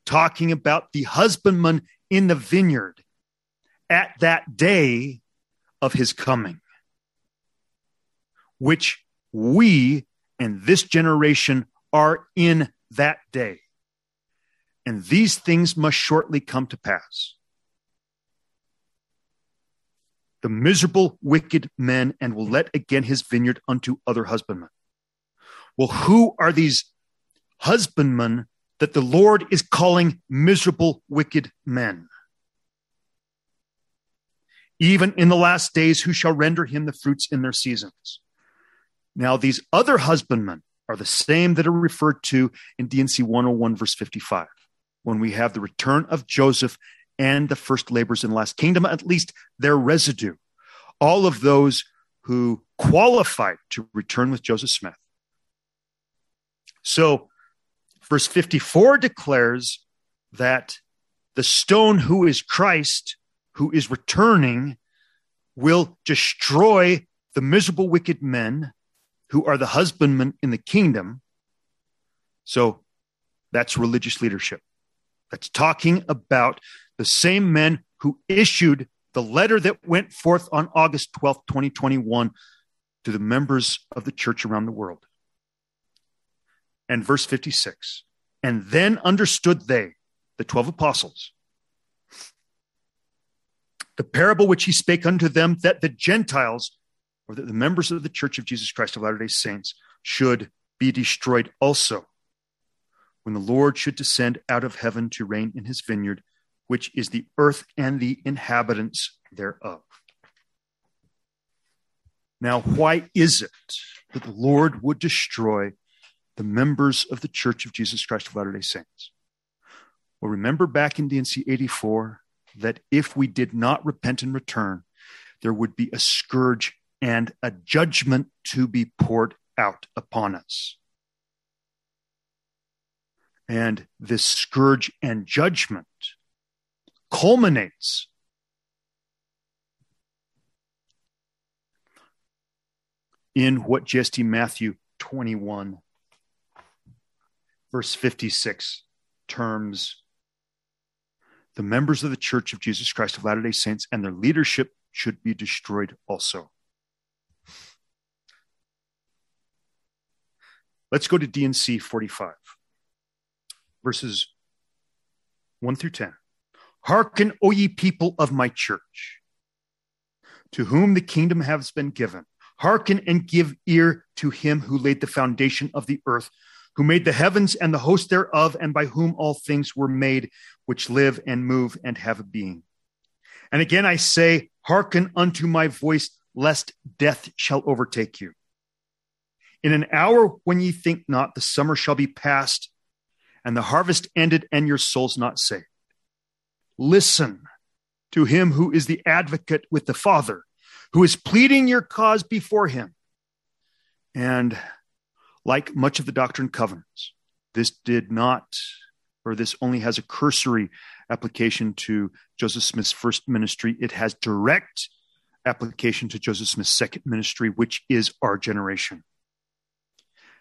talking about the husbandman in the vineyard at that day of his coming, which we and this generation are in that day. And these things must shortly come to pass. The miserable, wicked men, and will let again his vineyard unto other husbandmen. Well, who are these husbandmen that the Lord is calling miserable, wicked men. Even in the last days, who shall render him the fruits in their seasons. Now, these other husbandmen are the same that are referred to in D&C 101, verse 55, when we have the return of Joseph and the first laborers in the last kingdom, at least their residue. All of those who qualified to return with Joseph Smith. So, Verse 54 declares that the stone who is Christ, who is returning, will destroy the miserable wicked men who are the husbandmen in the kingdom. So that's religious leadership. That's talking about the same men who issued the letter that went forth on August 12th, 2021, to the members of the church around the world. And verse 56 And then understood they, the 12 apostles, the parable which he spake unto them that the Gentiles, or that the members of the church of Jesus Christ of Latter day Saints, should be destroyed also when the Lord should descend out of heaven to reign in his vineyard, which is the earth and the inhabitants thereof. Now, why is it that the Lord would destroy the members of the Church of Jesus Christ of Latter day Saints? Well, remember back in D&C 84 that if we did not repent and return, there would be a scourge and a judgment to be poured out upon us. And this scourge and judgment culminates in what JST Matthew 21, verse 56 terms the members of the Church of Jesus Christ of Latter day Saints and their leadership should be destroyed also. Let's go to D&C 45 verses 1 through 10. Hearken, O ye people of my church, to whom the kingdom has been given. Hearken and give ear to him who laid the foundation of the earth, who made the heavens and the host thereof, and by whom all things were made, which live and move and have a being. And again I say, Hearken unto my voice, lest death shall overtake you. In an hour when ye think not, the summer shall be past, and the harvest ended, and your souls not saved. Listen to him who is the advocate with the Father, who is pleading your cause before him. And like much of the Doctrine Covenants, this did not, or this only has a cursory application to Joseph Smith's first ministry. It has direct application to Joseph Smith's second ministry, which is our generation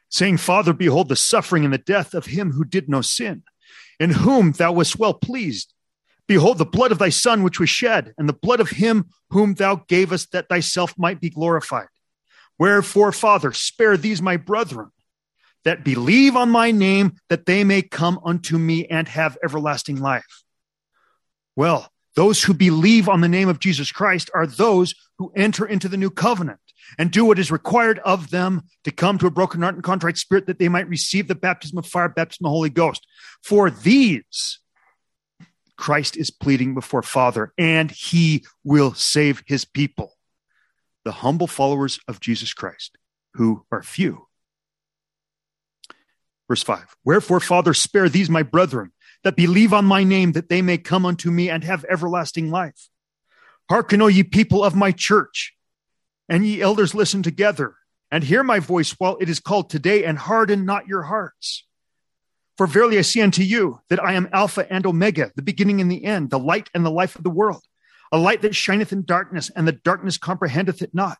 saying, Father, behold the suffering and the death of him who did no sin, in whom thou wast well pleased. Behold the blood of thy Son, which was shed, and the blood of him whom thou gavest that thyself might be glorified. Wherefore, Father, spare these my brethren that believe on my name, that they may come unto me and have everlasting life. Well, those who believe on the name of Jesus Christ are those who enter into the new covenant and do what is required of them to come to a broken heart and contrite spirit that they might receive the baptism of fire, baptism of the Holy Ghost. For these, Christ is pleading before Father, and he will save his people, the humble followers of Jesus Christ, who are few. Verse 5 Wherefore, Father, spare these my brethren that believe on my name, that they may come unto me and have everlasting life. Hearken, O ye people of my church and ye elders, listen together and hear my voice while it is called today, and harden not your hearts. For verily I say unto you that I am Alpha and Omega, the beginning and the end, the light and the life of the world, a light that shineth in darkness, and the darkness comprehendeth it not.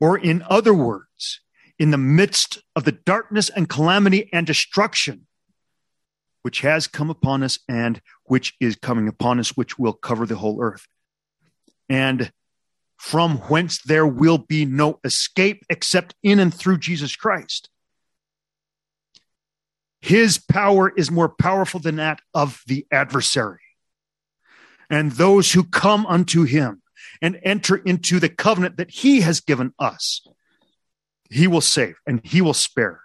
Or in other words, in the midst of the darkness and calamity and destruction, which has come upon us and which is coming upon us, which will cover the whole earth. And from whence there will be no escape except in and through Jesus Christ. His power is more powerful than that of the adversary. And those who come unto him and enter into the covenant that he has given us, he will save and he will spare.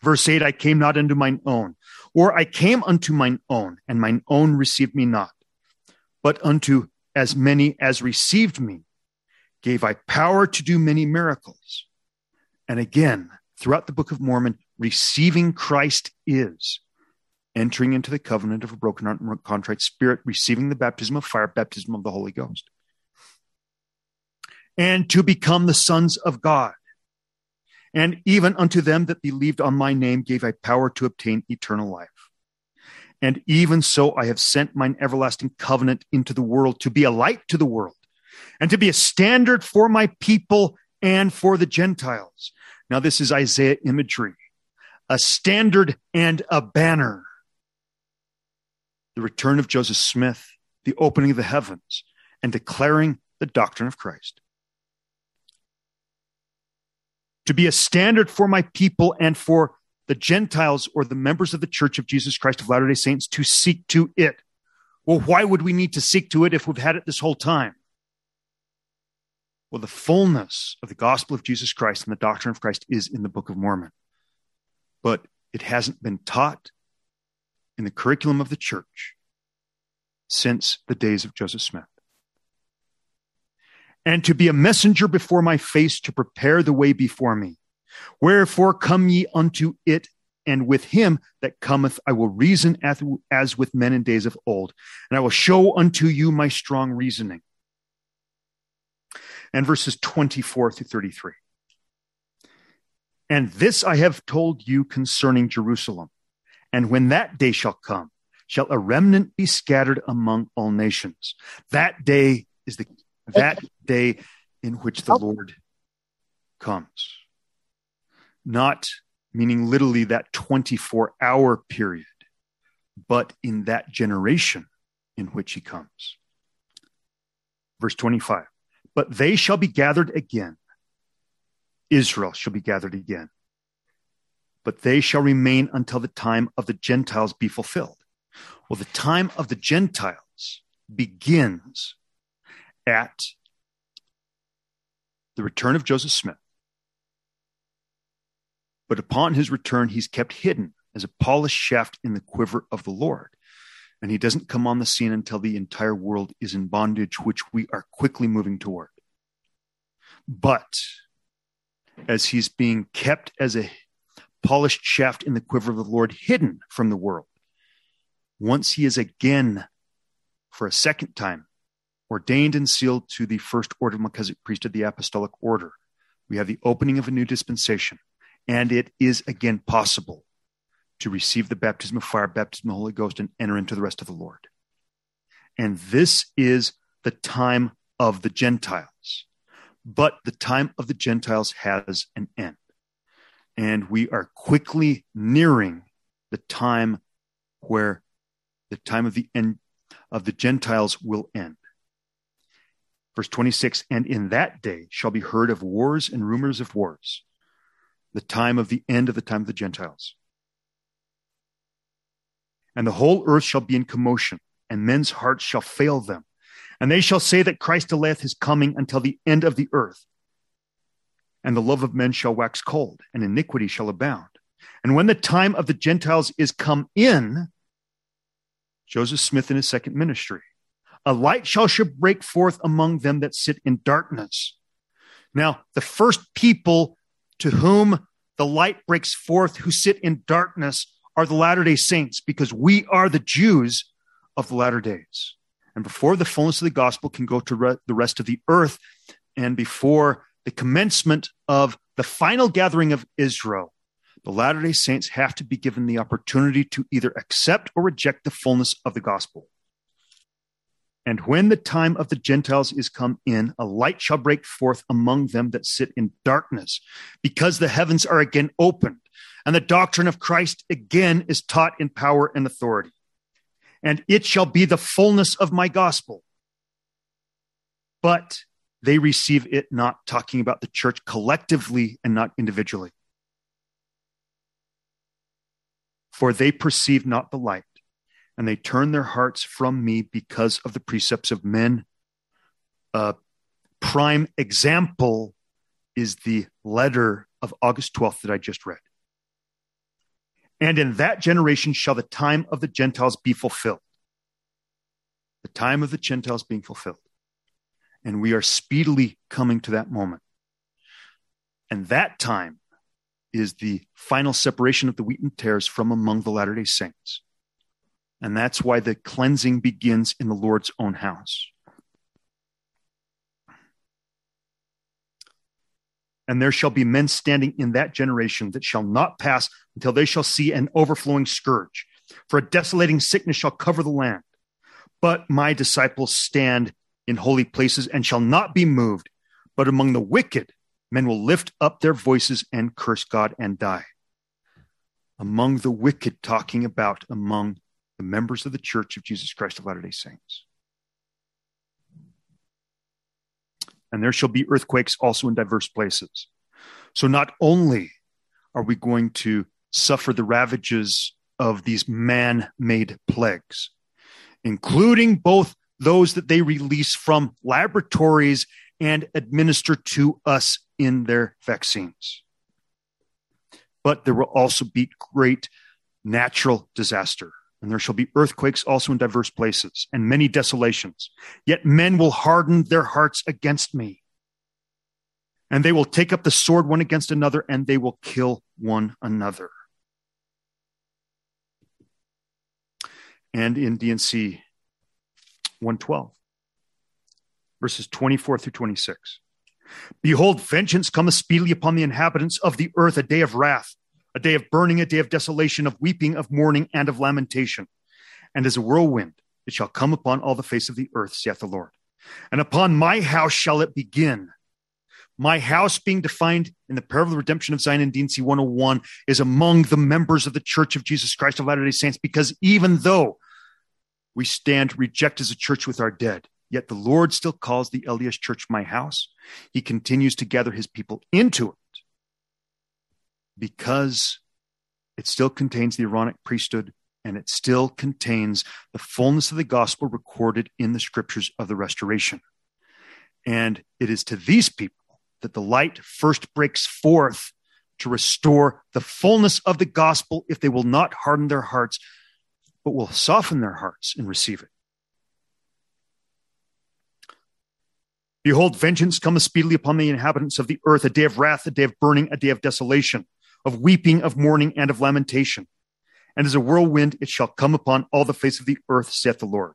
Verse 8 I came not unto mine own, or I came unto mine own, and mine own received me not, but unto as many as received me, gave I power to do many miracles. And again, throughout the Book of Mormon, receiving Christ is entering into the covenant of a broken heart and contrite spirit, receiving the baptism of fire, baptism of the Holy Ghost, and to become the sons of God. And even unto them that believed on my name gave I power to obtain eternal life. And even so, I have sent mine everlasting covenant into the world to be a light to the world and to be a standard for my people and for the Gentiles. Now, this is Isaiah imagery a standard and a banner. The return of Joseph Smith, the opening of the heavens, and declaring the doctrine of Christ. To be a standard for my people and for the Gentiles or the members of the Church of Jesus Christ of Latter day Saints to seek to it. Well, why would we need to seek to it if we've had it this whole time? Well, the fullness of the gospel of Jesus Christ and the doctrine of Christ is in the Book of Mormon but it hasn't been taught in the curriculum of the church since the days of Joseph Smith. And to be a messenger before my face to prepare the way before me. Wherefore come ye unto it, and with him that cometh I will reason as with men in days of old, and I will show unto you my strong reasoning. And verses 24 through 33. And this I have told you concerning Jerusalem. And when that day shall come, shall a remnant be scattered among all nations. That day is the that day in which the Lord comes. Not meaning literally that 24 hour period, but in that generation in which he comes. Verse 25. But they shall be gathered again Israel shall be gathered again. But they shall remain until the time of the Gentiles be fulfilled. Well, the time of the Gentiles begins at the return of Joseph Smith. But upon his return, he's kept hidden as a polished shaft in the quiver of the Lord. And he doesn't come on the scene until the entire world is in bondage, which we are quickly moving toward. But as he's being kept as a polished shaft in the quiver of the Lord, hidden from the world. Once he is again, for a second time, ordained and sealed to the first order of Melchizedek priesthood, the apostolic order, we have the opening of a new dispensation, and it is again possible to receive the baptism of fire, baptism of the Holy Ghost, and enter into the rest of the Lord. And this is the time of the Gentiles. But the time of the Gentiles has an end. And we are quickly nearing the time where the time of the end of the Gentiles will end. Verse 26 And in that day shall be heard of wars and rumors of wars, the time of the end of the time of the Gentiles. And the whole earth shall be in commotion, and men's hearts shall fail them and they shall say that Christ delayeth his coming until the end of the earth. And the love of men shall wax cold, and iniquity shall abound. And when the time of the Gentiles is come in, Joseph Smith in his second ministry, a light shall break forth among them that sit in darkness. Now, the first people to whom the light breaks forth who sit in darkness are the Latter day Saints, because we are the Jews of the latter days and before the fullness of the gospel can go to re- the rest of the earth, and before the commencement of the final gathering of Israel, the Latter day Saints have to be given the opportunity to either accept or reject the fullness of the gospel. And when the time of the Gentiles is come in, a light shall break forth among them that sit in darkness, because the heavens are again opened, and the doctrine of Christ again is taught in power and authority and it shall be the fullness of my gospel. But they receive it not, talking about the church collectively and not individually. For they perceive not the light, and they turn their hearts from me because of the precepts of men. A prime example is the letter of August 12th that I just read. And in that generation shall the time of the Gentiles be fulfilled. The time of the Gentiles being fulfilled. And we are speedily coming to that moment. And that time is the final separation of the wheat and tares from among the Latter day Saints. And that's why the cleansing begins in the Lord's own house. And there shall be men standing in that generation that shall not pass until they shall see an overflowing scourge. For a desolating sickness shall cover the land. But my disciples stand in holy places and shall not be moved. But among the wicked men will lift up their voices and curse God and die. Among the wicked, talking about among the members of the Church of Jesus Christ of Latter day Saints. And there shall be earthquakes also in diverse places. So not only are we going to suffer the ravages of these man made plagues, including both those that they release from laboratories and administer to us in their vaccines. But there will also be great natural disaster, and there shall be earthquakes also in diverse places, and many desolations. Yet men will harden their hearts against me. And they will take up the sword one against another, and they will kill one another. And in D&C 112, verses 24 through 26. Behold, vengeance cometh speedily upon the inhabitants of the earth, a day of wrath, a day of burning, a day of desolation, of weeping, of mourning, and of lamentation. And as a whirlwind, it shall come upon all the face of the earth, saith the Lord. And upon my house shall it begin. My house, being defined in the parable of the redemption of Zion in D&C 101, is among the members of the Church of Jesus Christ of Latter day Saints, because even though we stand reject as a church with our dead, Yet the Lord still calls the LDS church my house. He continues to gather his people into it because it still contains the Aaronic priesthood and it still contains the fullness of the gospel recorded in the scriptures of the restoration. And it is to these people that the light first breaks forth to restore the fullness of the gospel if they will not harden their hearts, but will soften their hearts and receive it. Behold, vengeance cometh speedily upon the inhabitants of the earth, a day of wrath, a day of burning, a day of desolation, of weeping, of mourning, and of lamentation. And as a whirlwind, it shall come upon all the face of the earth, saith the Lord.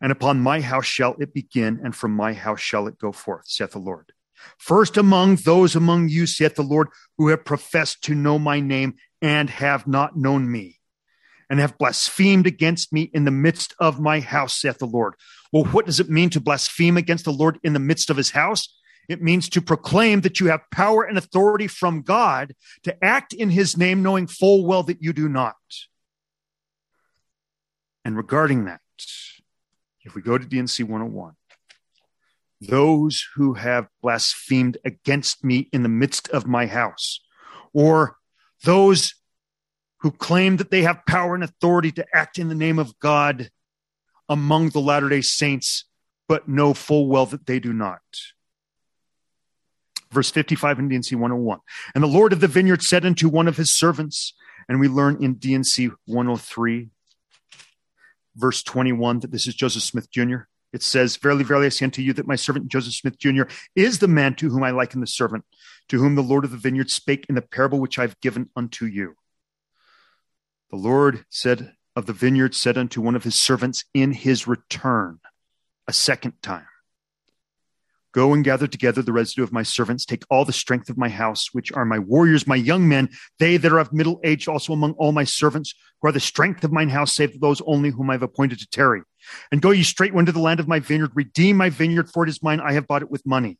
And upon my house shall it begin, and from my house shall it go forth, saith the Lord. First among those among you, saith the Lord, who have professed to know my name and have not known me, and have blasphemed against me in the midst of my house, saith the Lord. Well, what does it mean to blaspheme against the Lord in the midst of his house? It means to proclaim that you have power and authority from God to act in his name, knowing full well that you do not. And regarding that, if we go to D&C 101, those who have blasphemed against me in the midst of my house, or those who claim that they have power and authority to act in the name of God among the Latter day Saints, but know full well that they do not. Verse 55 in D&C 101. And the Lord of the vineyard said unto one of his servants, and we learn in D&C 103, verse 21, that this is Joseph Smith Jr. It says, Verily, verily, I say unto you that my servant Joseph Smith Jr. is the man to whom I liken the servant, to whom the Lord of the vineyard spake in the parable which I have given unto you. The Lord said of the vineyard said unto one of his servants in his return a second time Go and gather together the residue of my servants, take all the strength of my house, which are my warriors, my young men, they that are of middle age, also among all my servants, who are the strength of mine house, save those only whom I have appointed to tarry. And go ye straightway into the land of my vineyard, redeem my vineyard, for it is mine, I have bought it with money.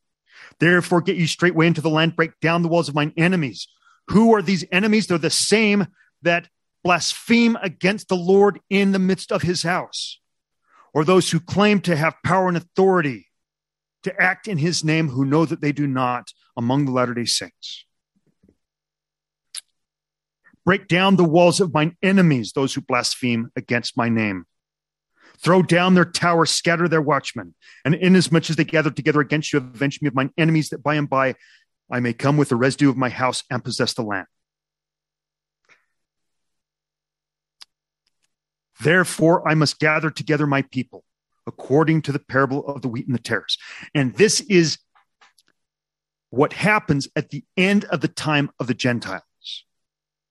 Therefore get ye straightway into the land, break down the walls of mine enemies. Who are these enemies? They're the same that blaspheme against the Lord in the midst of his house, or those who claim to have power and authority to act in his name who know that they do not among the Latter day Saints. Break down the walls of mine enemies, those who blaspheme against my name. Throw down their towers, scatter their watchmen, and inasmuch as they gather together against you, avenge me of mine enemies, that by and by I may come with the residue of my house and possess the land. Therefore, I must gather together my people according to the parable of the wheat and the tares. And this is what happens at the end of the time of the Gentiles.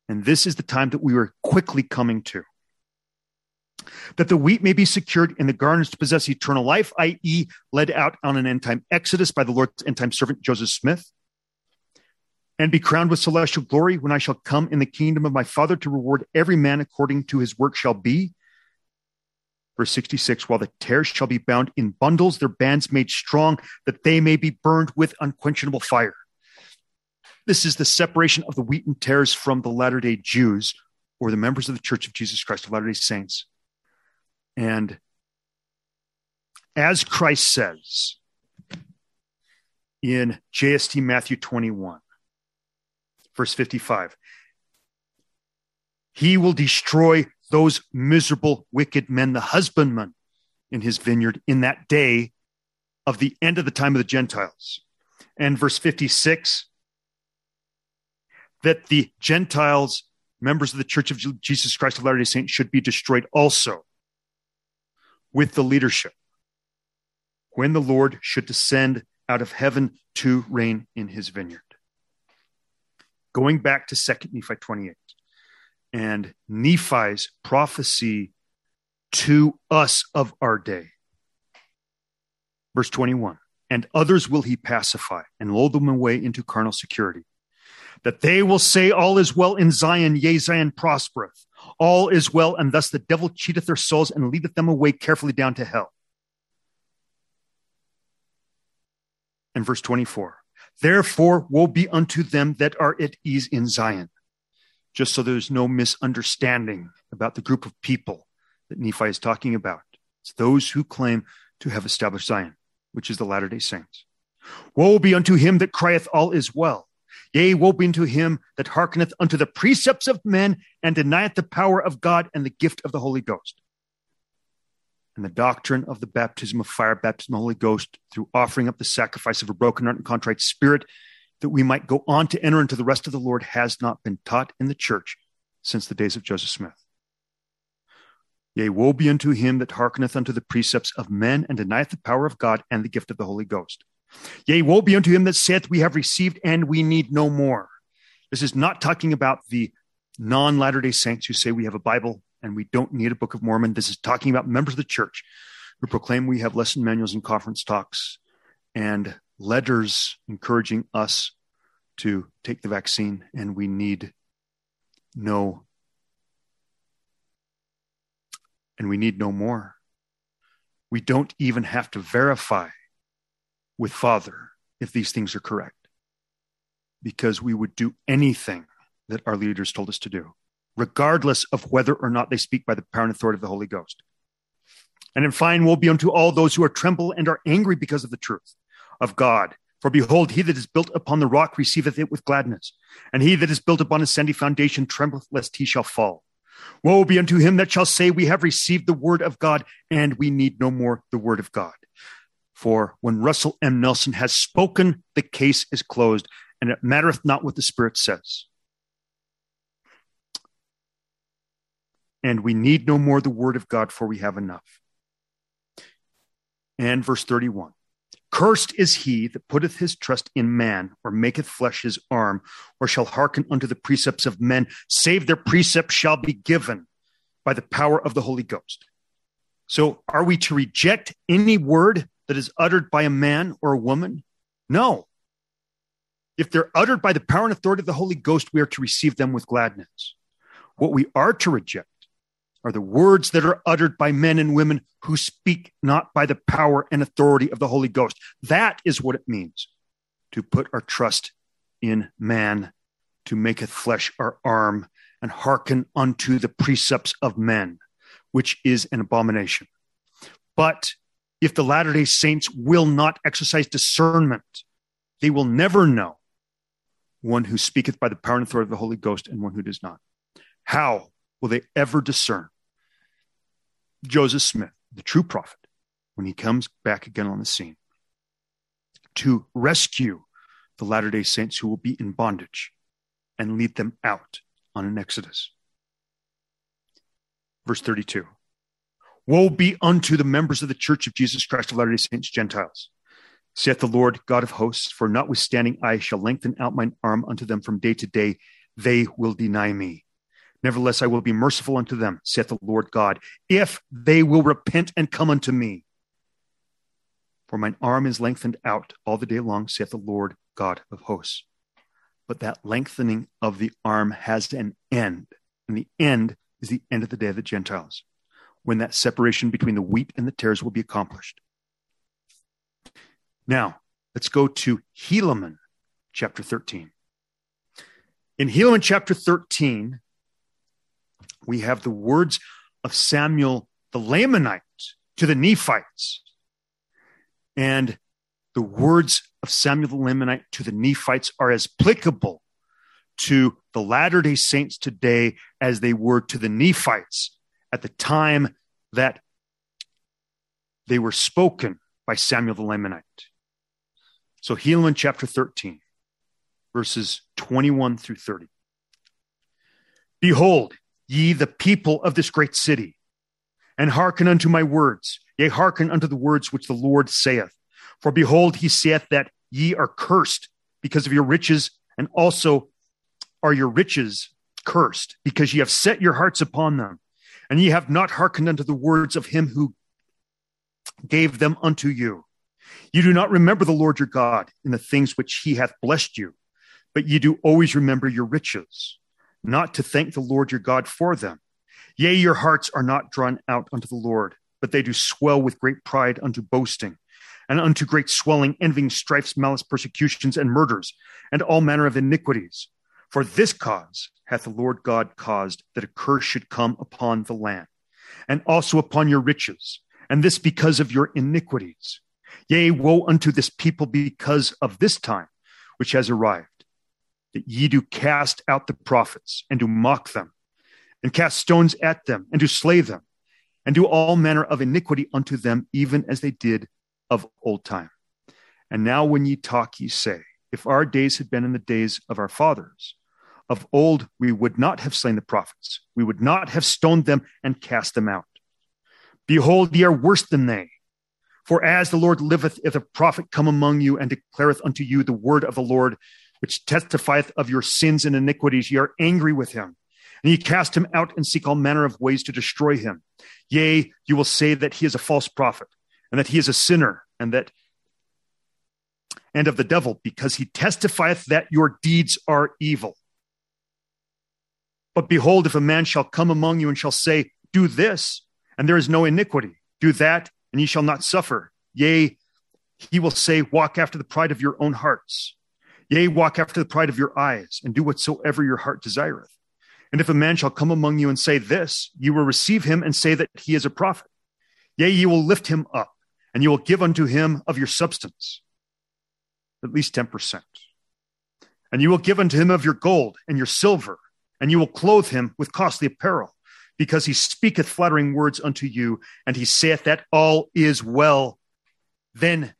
And this is the time that we were quickly coming to. That the wheat may be secured in the garners to possess eternal life, i.e., led out on an end time exodus by the Lord's end time servant Joseph Smith, and be crowned with celestial glory when I shall come in the kingdom of my Father to reward every man according to his work shall be. Verse 66 While the tares shall be bound in bundles, their bands made strong, that they may be burned with unquenchable fire. This is the separation of the wheat and tares from the latter day Jews or the members of the Church of Jesus Christ of Latter day Saints. And as Christ says in JST Matthew 21, verse 55, he will destroy those miserable, wicked men, the husbandman in his vineyard in that day of the end of the time of the Gentiles. And verse 56 that the Gentiles, members of the Church of Jesus Christ of Latter day Saints, should be destroyed also with the leadership when the Lord should descend out of heaven to reign in his vineyard. Going back to 2 Nephi 28 and Nephi's prophecy to us of our day. Verse 21 And others will he pacify and lull them away into carnal security, that they will say, All is well in Zion, yea, Zion prospereth. All is well, and thus the devil cheateth their souls and leadeth them away carefully down to hell. And verse 24 Therefore, woe be unto them that are at ease in Zion just so there's no misunderstanding about the group of people that Nephi is talking about. It's those who claim to have established Zion, which is the Latter day Saints. Woe be unto him that crieth, All is well. Yea, woe be unto him that hearkeneth unto the precepts of men and denieth the power of God and the gift of the Holy Ghost. And the doctrine of the baptism of fire, baptism of the Holy Ghost, through offering up the sacrifice of a broken heart and contrite spirit, that we might go on to enter into the rest of the Lord has not been taught in the church since the days of Joseph Smith. Yea, woe be unto him that hearkeneth unto the precepts of men and denieth the power of God and the gift of the Holy Ghost. Yea, woe be unto him that saith, We have received and we need no more. This is not talking about the non Latter day Saints who say we have a Bible and we don't need a Book of Mormon. This is talking about members of the church who proclaim we have lesson manuals and conference talks and letters encouraging us to take the vaccine, and we need no, and we need no more. We don't even have to verify with Father if these things are correct, because we would do anything that our leaders told us to do, regardless of whether or not they speak by the power and authority of the Holy Ghost. And in fine woe be unto all those who are tremble and are angry because of the truth of God. For behold, he that is built upon the rock receiveth it with gladness, and he that is built upon a sandy foundation trembleth lest he shall fall. Woe be unto him that shall say, We have received the word of God, and we need no more the word of God. For when Russell M. Nelson has spoken, the case is closed, and it mattereth not what the Spirit says. And we need no more the word of God, for we have enough. And verse 31 Cursed is he that putteth his trust in man, or maketh flesh his arm, or shall hearken unto the precepts of men, save their precepts shall be given by the power of the Holy Ghost. So, are we to reject any word that is uttered by a man or a woman? No. If they're uttered by the power and authority of the Holy Ghost, we are to receive them with gladness. What we are to reject are the words that are uttered by men and women who speak not by the power and authority of the Holy Ghost. That is what it means to put our trust in man, to maketh flesh our arm, and hearken unto the precepts of men, which is an abomination. But if the Latter day Saints will not exercise discernment, they will never know one who speaketh by the power and authority of the Holy Ghost and one who does not. How will they ever discern Joseph Smith, the true prophet, when he comes back again on the scene to rescue the Latter day Saints who will be in bondage and lead them out on an exodus. Verse 32 Woe be unto the members of the church of Jesus Christ of Latter day Saints, Gentiles. Saith the Lord God of hosts, for notwithstanding I shall lengthen out mine arm unto them from day to day, they will deny me. Nevertheless, I will be merciful unto them, saith the Lord God, if they will repent and come unto me. For mine arm is lengthened out all the day long, saith the Lord God of hosts. But that lengthening of the arm has an end, and the end is the end of the day of the Gentiles. when that separation between the wheat and the tares will be accomplished. Now, let's go to Helaman chapter 13. In Helaman chapter 13, we have the words of Samuel the Lamanite to the Nephites. And the words of Samuel the Lamanite to the Nephites are as applicable to the Latter day Saints today as they were to the Nephites at the time that they were spoken by Samuel the Lamanite. So, Helaman chapter 13, verses 21 through 30. Behold, ye the people of this great city, and hearken unto my words, yea, hearken unto the words which the Lord saith. For behold, he saith that ye are cursed because of your riches, and also are your riches cursed, because ye have set your hearts upon them, and ye have not hearkened unto the words of him who gave them unto you. You do not remember the Lord your God in the things which he hath blessed you, but ye do always remember your riches, not to thank the Lord your God for them. Yea, your hearts are not drawn out unto the Lord, but they do swell with great pride unto boasting, and unto great swelling, envying, strifes, malice, persecutions, and murders, and all manner of iniquities. For this cause hath the Lord God caused that a curse should come upon the land, and also upon your riches, and this because of your iniquities. Yea, woe unto this people because of this time which has arrived, that ye do cast out the prophets, and do mock them, and cast stones at them, and do slay them, and do all manner of iniquity unto them, even as they did of old time. And now when ye talk, ye say, If our days had been in the days of our fathers, of old we would not have slain the prophets, we would not have stoned them and cast them out. Behold, ye are worse than they. For as the Lord liveth, if a prophet come among you and declareth unto you the word of the Lord, which testifieth of your sins and iniquities, ye are angry with him. And ye cast him out and seek all manner of ways to destroy him. Yea, you will say that he is a false prophet, and that he is a sinner, and that and of the devil, because he testifieth that your deeds are evil. But behold, if a man shall come among you and shall say, Do this, and there is no iniquity, do that, and ye shall not suffer. Yea, he will say, Walk after the pride of your own hearts. Yea, walk after the pride of your eyes, and do whatsoever your heart desireth. And if a man shall come among you and say this, you will receive him and say that he is a prophet. Yea, you will lift him up, and you will give unto him of your substance, at least 10%. And you will give unto him of your gold and your silver, and you will clothe him with costly apparel, because he speaketh flattering words unto you, and he saith that all is well. Then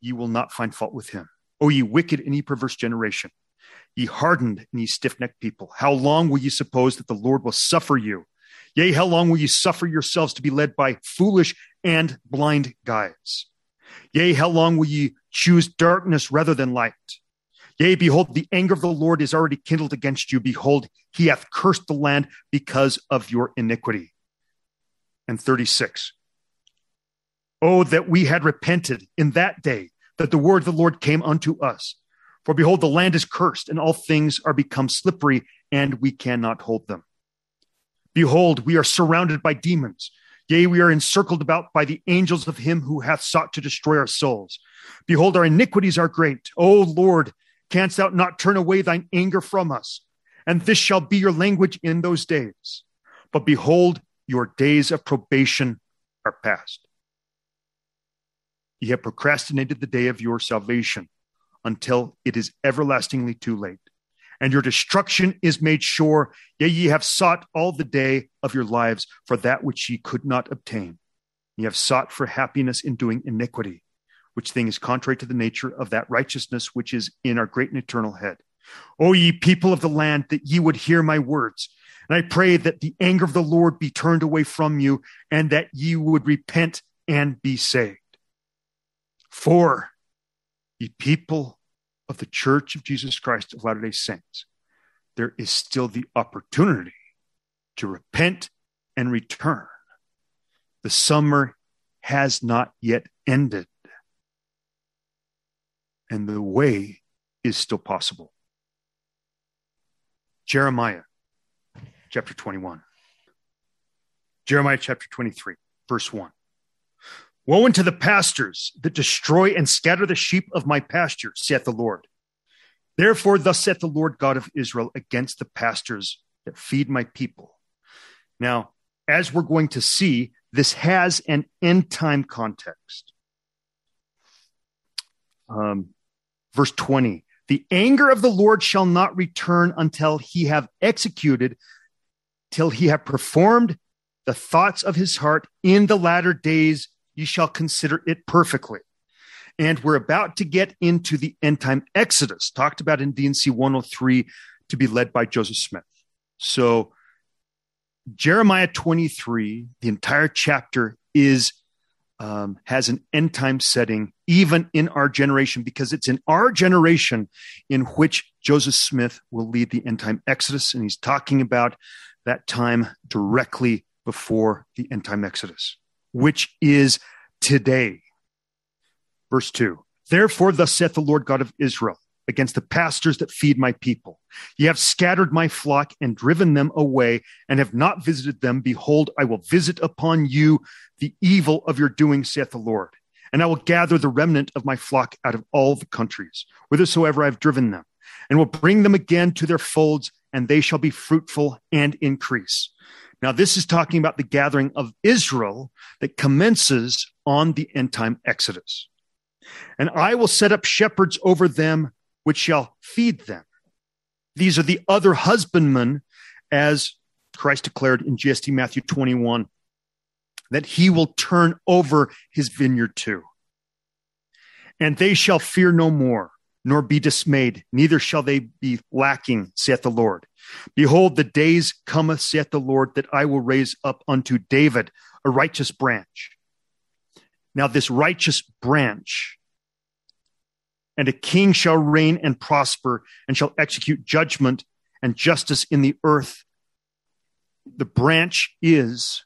ye will not find fault with him. O ye wicked and ye perverse generation, ye hardened and ye stiff necked people, how long will ye suppose that the Lord will suffer you? Yea, how long will ye suffer yourselves to be led by foolish and blind guides? Yea, how long will ye choose darkness rather than light? Yea, behold, the anger of the Lord is already kindled against you. Behold, he hath cursed the land because of your iniquity. And 36. Oh, that we had repented in that day that the word of the Lord came unto us. For behold, the land is cursed, and all things are become slippery, and we cannot hold them. Behold, we are surrounded by demons. Yea, we are encircled about by the angels of him who hath sought to destroy our souls. Behold, our iniquities are great. O Lord, Canst thou not turn away thine anger from us? And this shall be your language in those days. But behold, your days of probation are past. Ye have procrastinated the day of your salvation until it is everlastingly too late. And your destruction is made sure. Yea, ye have sought all the day of your lives for that which ye could not obtain. Ye have sought for happiness in doing iniquity which thing is contrary to the nature of that righteousness which is in our great and eternal head. O ye people of the land, that ye would hear my words. And I pray that the anger of the Lord be turned away from you, and that ye would repent and be saved. For the people of the Church of Jesus Christ of Latter day Saints, there is still the opportunity to repent and return. The summer has not yet ended and the way is still possible. Jeremiah chapter 21. Jeremiah chapter 23, verse 1. Woe unto the pastors that destroy and scatter the sheep of my pasture, saith the Lord. Therefore, thus saith the Lord God of Israel against the pastors that feed my people. Now, as we're going to see, this has an end time context. Um, verse 20 The anger of the Lord shall not return until he have executed, till he have performed the thoughts of his heart in the latter days you shall consider it perfectly. And we're about to get into the end time Exodus, talked about in D&C 103 to be led by Joseph Smith. So, Jeremiah 23, the entire chapter is um, has an end time setting, even in our generation, because it's in our generation in which Joseph Smith will lead the end time Exodus, and he's talking about that time directly before the end time Exodus which is today. Verse 2 Therefore, thus saith the Lord God of Israel against the pastors that feed my people. Ye have scattered my flock and driven them away, and have not visited them. Behold, I will visit upon you the evil of your doing, saith the Lord. And I will gather the remnant of my flock out of all the countries, whithersoever I have driven them, and will bring them again to their folds, and they shall be fruitful and increase. Now, this is talking about the gathering of Israel that commences on the end time Exodus. And I will set up shepherds over them which shall feed them. These are the other husbandmen, as Christ declared in JST Matthew 21, that he will turn over his vineyard to. And they shall fear no more, nor be dismayed, neither shall they be lacking, saith the Lord. Behold, the days cometh, saith the Lord, that I will raise up unto David a righteous branch. Now, this righteous branch, and a king shall reign and prosper, and shall execute judgment and justice in the earth. The branch is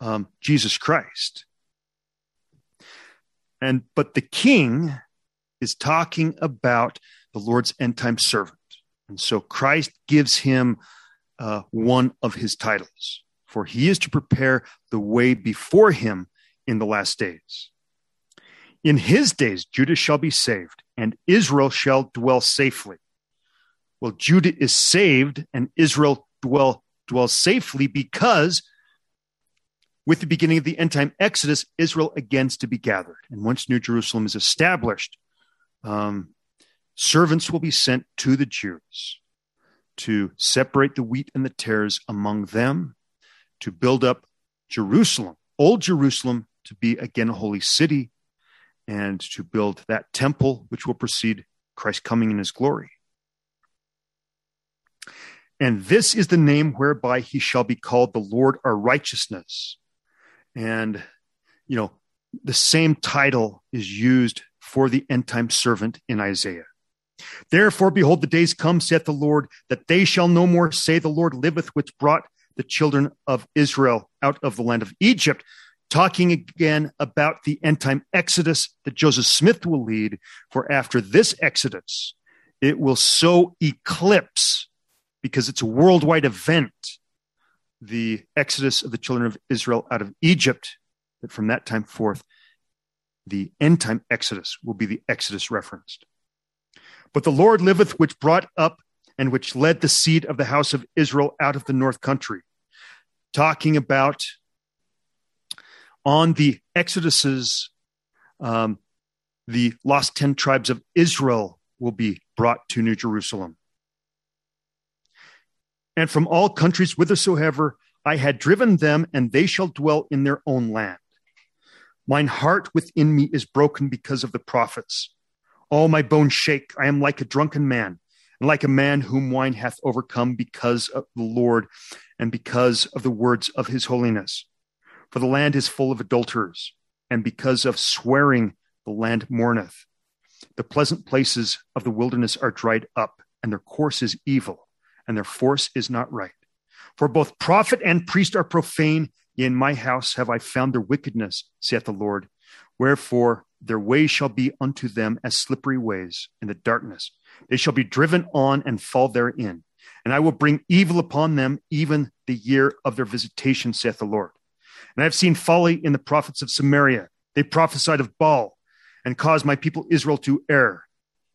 um, Jesus Christ. And but the king is talking about the Lord's end time servant. And so Christ gives him uh, one of his titles, for he is to prepare the way before him in the last days. In his days, Judah shall be saved, and Israel shall dwell safely. Well, Judah is saved, and Israel dwell dwells safely because with the beginning of the end time Exodus, Israel again is to be gathered. And once New Jerusalem is established, um, servants will be sent to the Jews to separate the wheat and the tares among them, to build up Jerusalem, old Jerusalem, to be again a holy city, and to build that temple which will precede Christ coming in his glory. And this is the name whereby he shall be called the Lord our righteousness. And, you know, the same title is used for the end time servant in Isaiah. Therefore, behold, the days come, saith the Lord, that they shall no more say, The Lord liveth, which brought the children of Israel out of the land of Egypt. Talking again about the end time exodus that Joseph Smith will lead. For after this exodus, it will so eclipse, because it's a worldwide event, the exodus of the children of Israel out of Egypt, that from that time forth, the end time exodus will be the exodus referenced. But the Lord liveth, which brought up and which led the seed of the house of Israel out of the north country. Talking about on the Exoduses, um, the lost 10 tribes of Israel will be brought to New Jerusalem. And from all countries whithersoever I had driven them, and they shall dwell in their own land. Mine heart within me is broken because of the prophets. All my bones shake. I am like a drunken man, and like a man whom wine hath overcome because of the Lord and because of the words of his holiness. For the land is full of adulterers, and because of swearing the land mourneth. The pleasant places of the wilderness are dried up, and their course is evil, and their force is not right. For both prophet and priest are profane, in my house have I found their wickedness, saith the Lord. Wherefore their way shall be unto them as slippery ways in the darkness. They shall be driven on and fall therein. and I will bring evil upon them, even the year of their visitation, saith the Lord. And I have seen folly in the prophets of Samaria. They prophesied of Baal and caused my people Israel to err.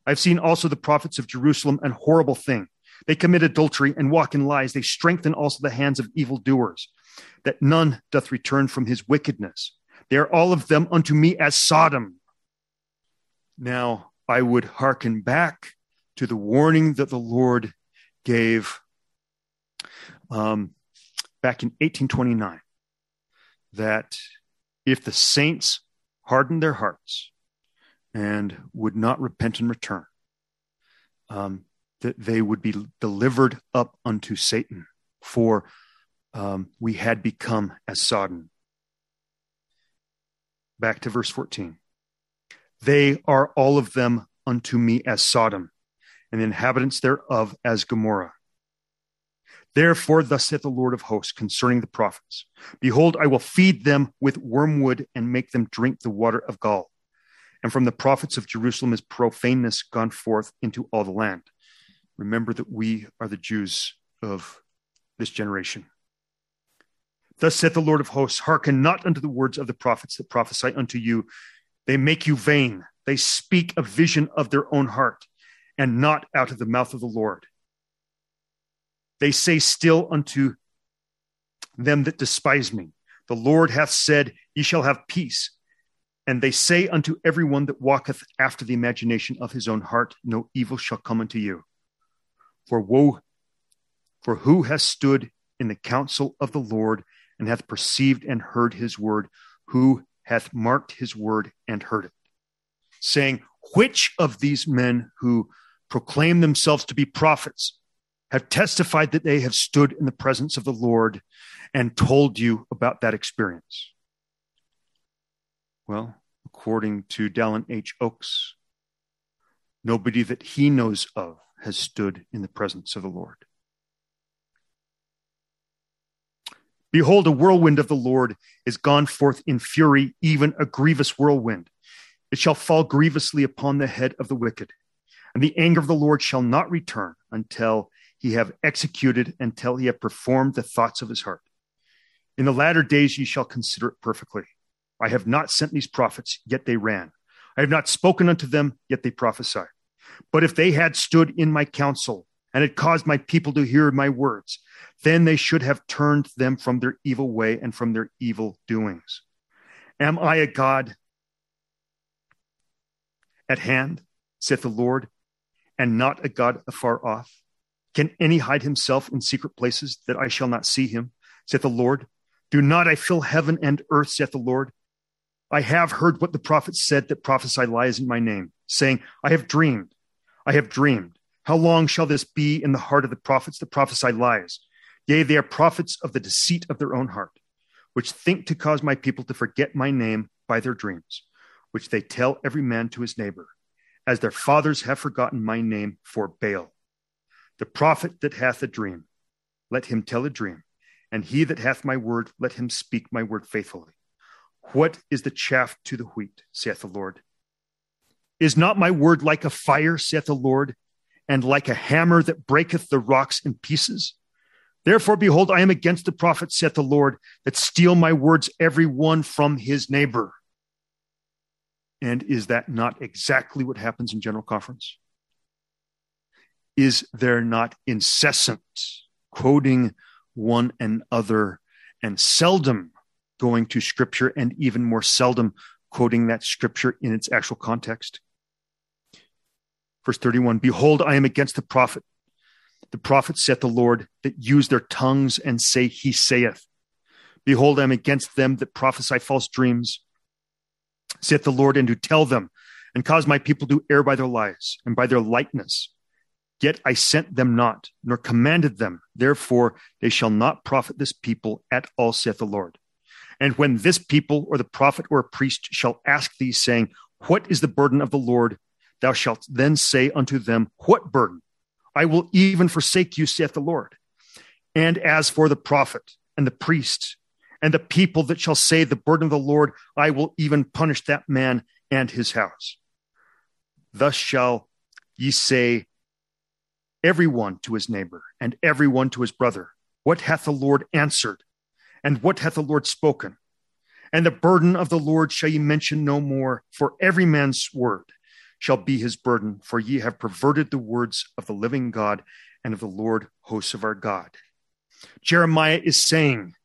I've seen also the prophets of Jerusalem an horrible thing. They commit adultery and walk in lies. They strengthen also the hands of evildoers, that none doth return from his wickedness. They are all of them unto me as Sodom. Now I would hearken back to the warning that the Lord gave um, back in 1829 that if the saints hardened their hearts and would not repent and return, um, that they would be delivered up unto Satan, for um, we had become as Sodom. Back to verse 14. They are all of them unto me as Sodom, and the inhabitants thereof as Gomorrah. Therefore, thus saith the Lord of hosts concerning the prophets Behold, I will feed them with wormwood and make them drink the water of gall. And from the prophets of Jerusalem is profaneness gone forth into all the land. Remember that we are the Jews of this generation. Thus saith the Lord of hosts Hearken not unto the words of the prophets that prophesy unto you. They make you vain. They speak a vision of their own heart and not out of the mouth of the Lord. They say still unto them that despise me, The Lord hath said, Ye shall have peace. And they say unto every one that walketh after the imagination of his own heart, No evil shall come unto you. For woe, for who has stood in the counsel of the Lord and hath perceived and heard his word? Who hath marked his word and heard it? Saying, Which of these men who proclaim themselves to be prophets have testified that they have stood in the presence of the Lord and told you about that experience? Well, according to Dallin H. Oakes, nobody that he knows of has stood in the presence of the Lord. Behold, a whirlwind of the Lord is gone forth in fury, even a grievous whirlwind. It shall fall grievously upon the head of the wicked. And the anger of the Lord shall not return until he have executed, until he have performed the thoughts of his heart. In the latter days ye shall consider it perfectly. I have not sent these prophets, yet they ran. I have not spoken unto them, yet they prophesied. But if they had stood in my counsel and had caused my people to hear my words, then they should have turned them from their evil way and from their evil doings. Am I a God at hand, saith the Lord, and not a God afar off? Can any hide himself in secret places that I shall not see him, saith the Lord? Do not I fill heaven and earth, saith the Lord? I have heard what the prophets said that prophesy lies in my name, saying, I have dreamed, I have dreamed. How long shall this be in the heart of the prophets that prophesy lies? Yea, they are prophets of the deceit of their own heart, which think to cause my people to forget my name by their dreams, which they tell every man to his neighbor, as their fathers have forgotten my name for Baal. The prophet that hath a dream, let him tell a dream, and he that hath my word, let him speak my word faithfully. What is the chaff to the wheat, saith the Lord? Is not my word like a fire, saith the Lord, and like a hammer that breaketh the rocks in pieces? Therefore, behold, I am against the prophets, saith the Lord, that steal my words, every one from his neighbor. And is that not exactly what happens in General Conference? Is there not incessant quoting one another and seldom going to scripture and even more seldom quoting that scripture in its actual context? Verse 31 Behold, I am against the prophet the prophets saith the Lord, that use their tongues and say, He saith. Behold, I am against them that prophesy false dreams, saith the Lord, and to tell them, and cause my people to err by their lies and by their lightness. Yet I sent them not, nor commanded them. Therefore they shall not profit this people at all, saith the Lord. And when this people or the prophet or a priest shall ask thee, saying, What is the burden of the Lord? Thou shalt then say unto them, What burden? I will even forsake you, saith the Lord. And as for the prophet and the priest and the people that shall say the burden of the Lord, I will even punish that man and his house. Thus shall ye say every one to his neighbor, and every one to his brother, What hath the Lord answered? And what hath the Lord spoken? And the burden of the Lord shall ye mention no more, for every man's word shall be his burden, for ye have perverted the words of the living God and of the Lord hosts of our God. Jeremiah is saying,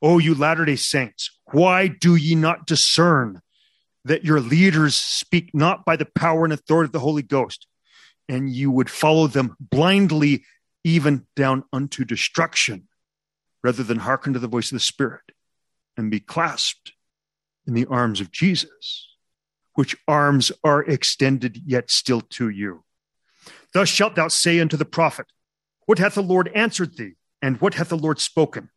O you Latter day Saints, why do ye not discern that your leaders speak not by the power and authority of the Holy Ghost, and you would follow them blindly, even down unto destruction, rather than hearken to the voice of the Spirit and be clasped in the arms of Jesus, which arms are extended yet still to you. Thus shalt thou say unto the prophet, What hath the Lord answered thee? And what hath the Lord spoken?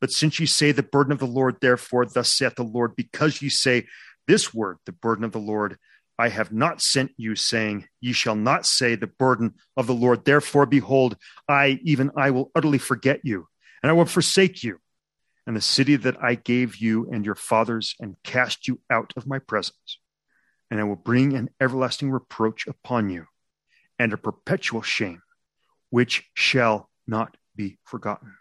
But since ye say the burden of the Lord, therefore, thus saith the Lord, because ye say this word, the burden of the Lord, I have not sent you, saying, Ye shall not say the burden of the Lord. Therefore, behold, I, even I, will utterly forget you, and I will forsake you, and the city that I gave you and your fathers, and cast you out of my presence. And I will bring an everlasting reproach upon you, and a perpetual shame, which shall not be forgotten.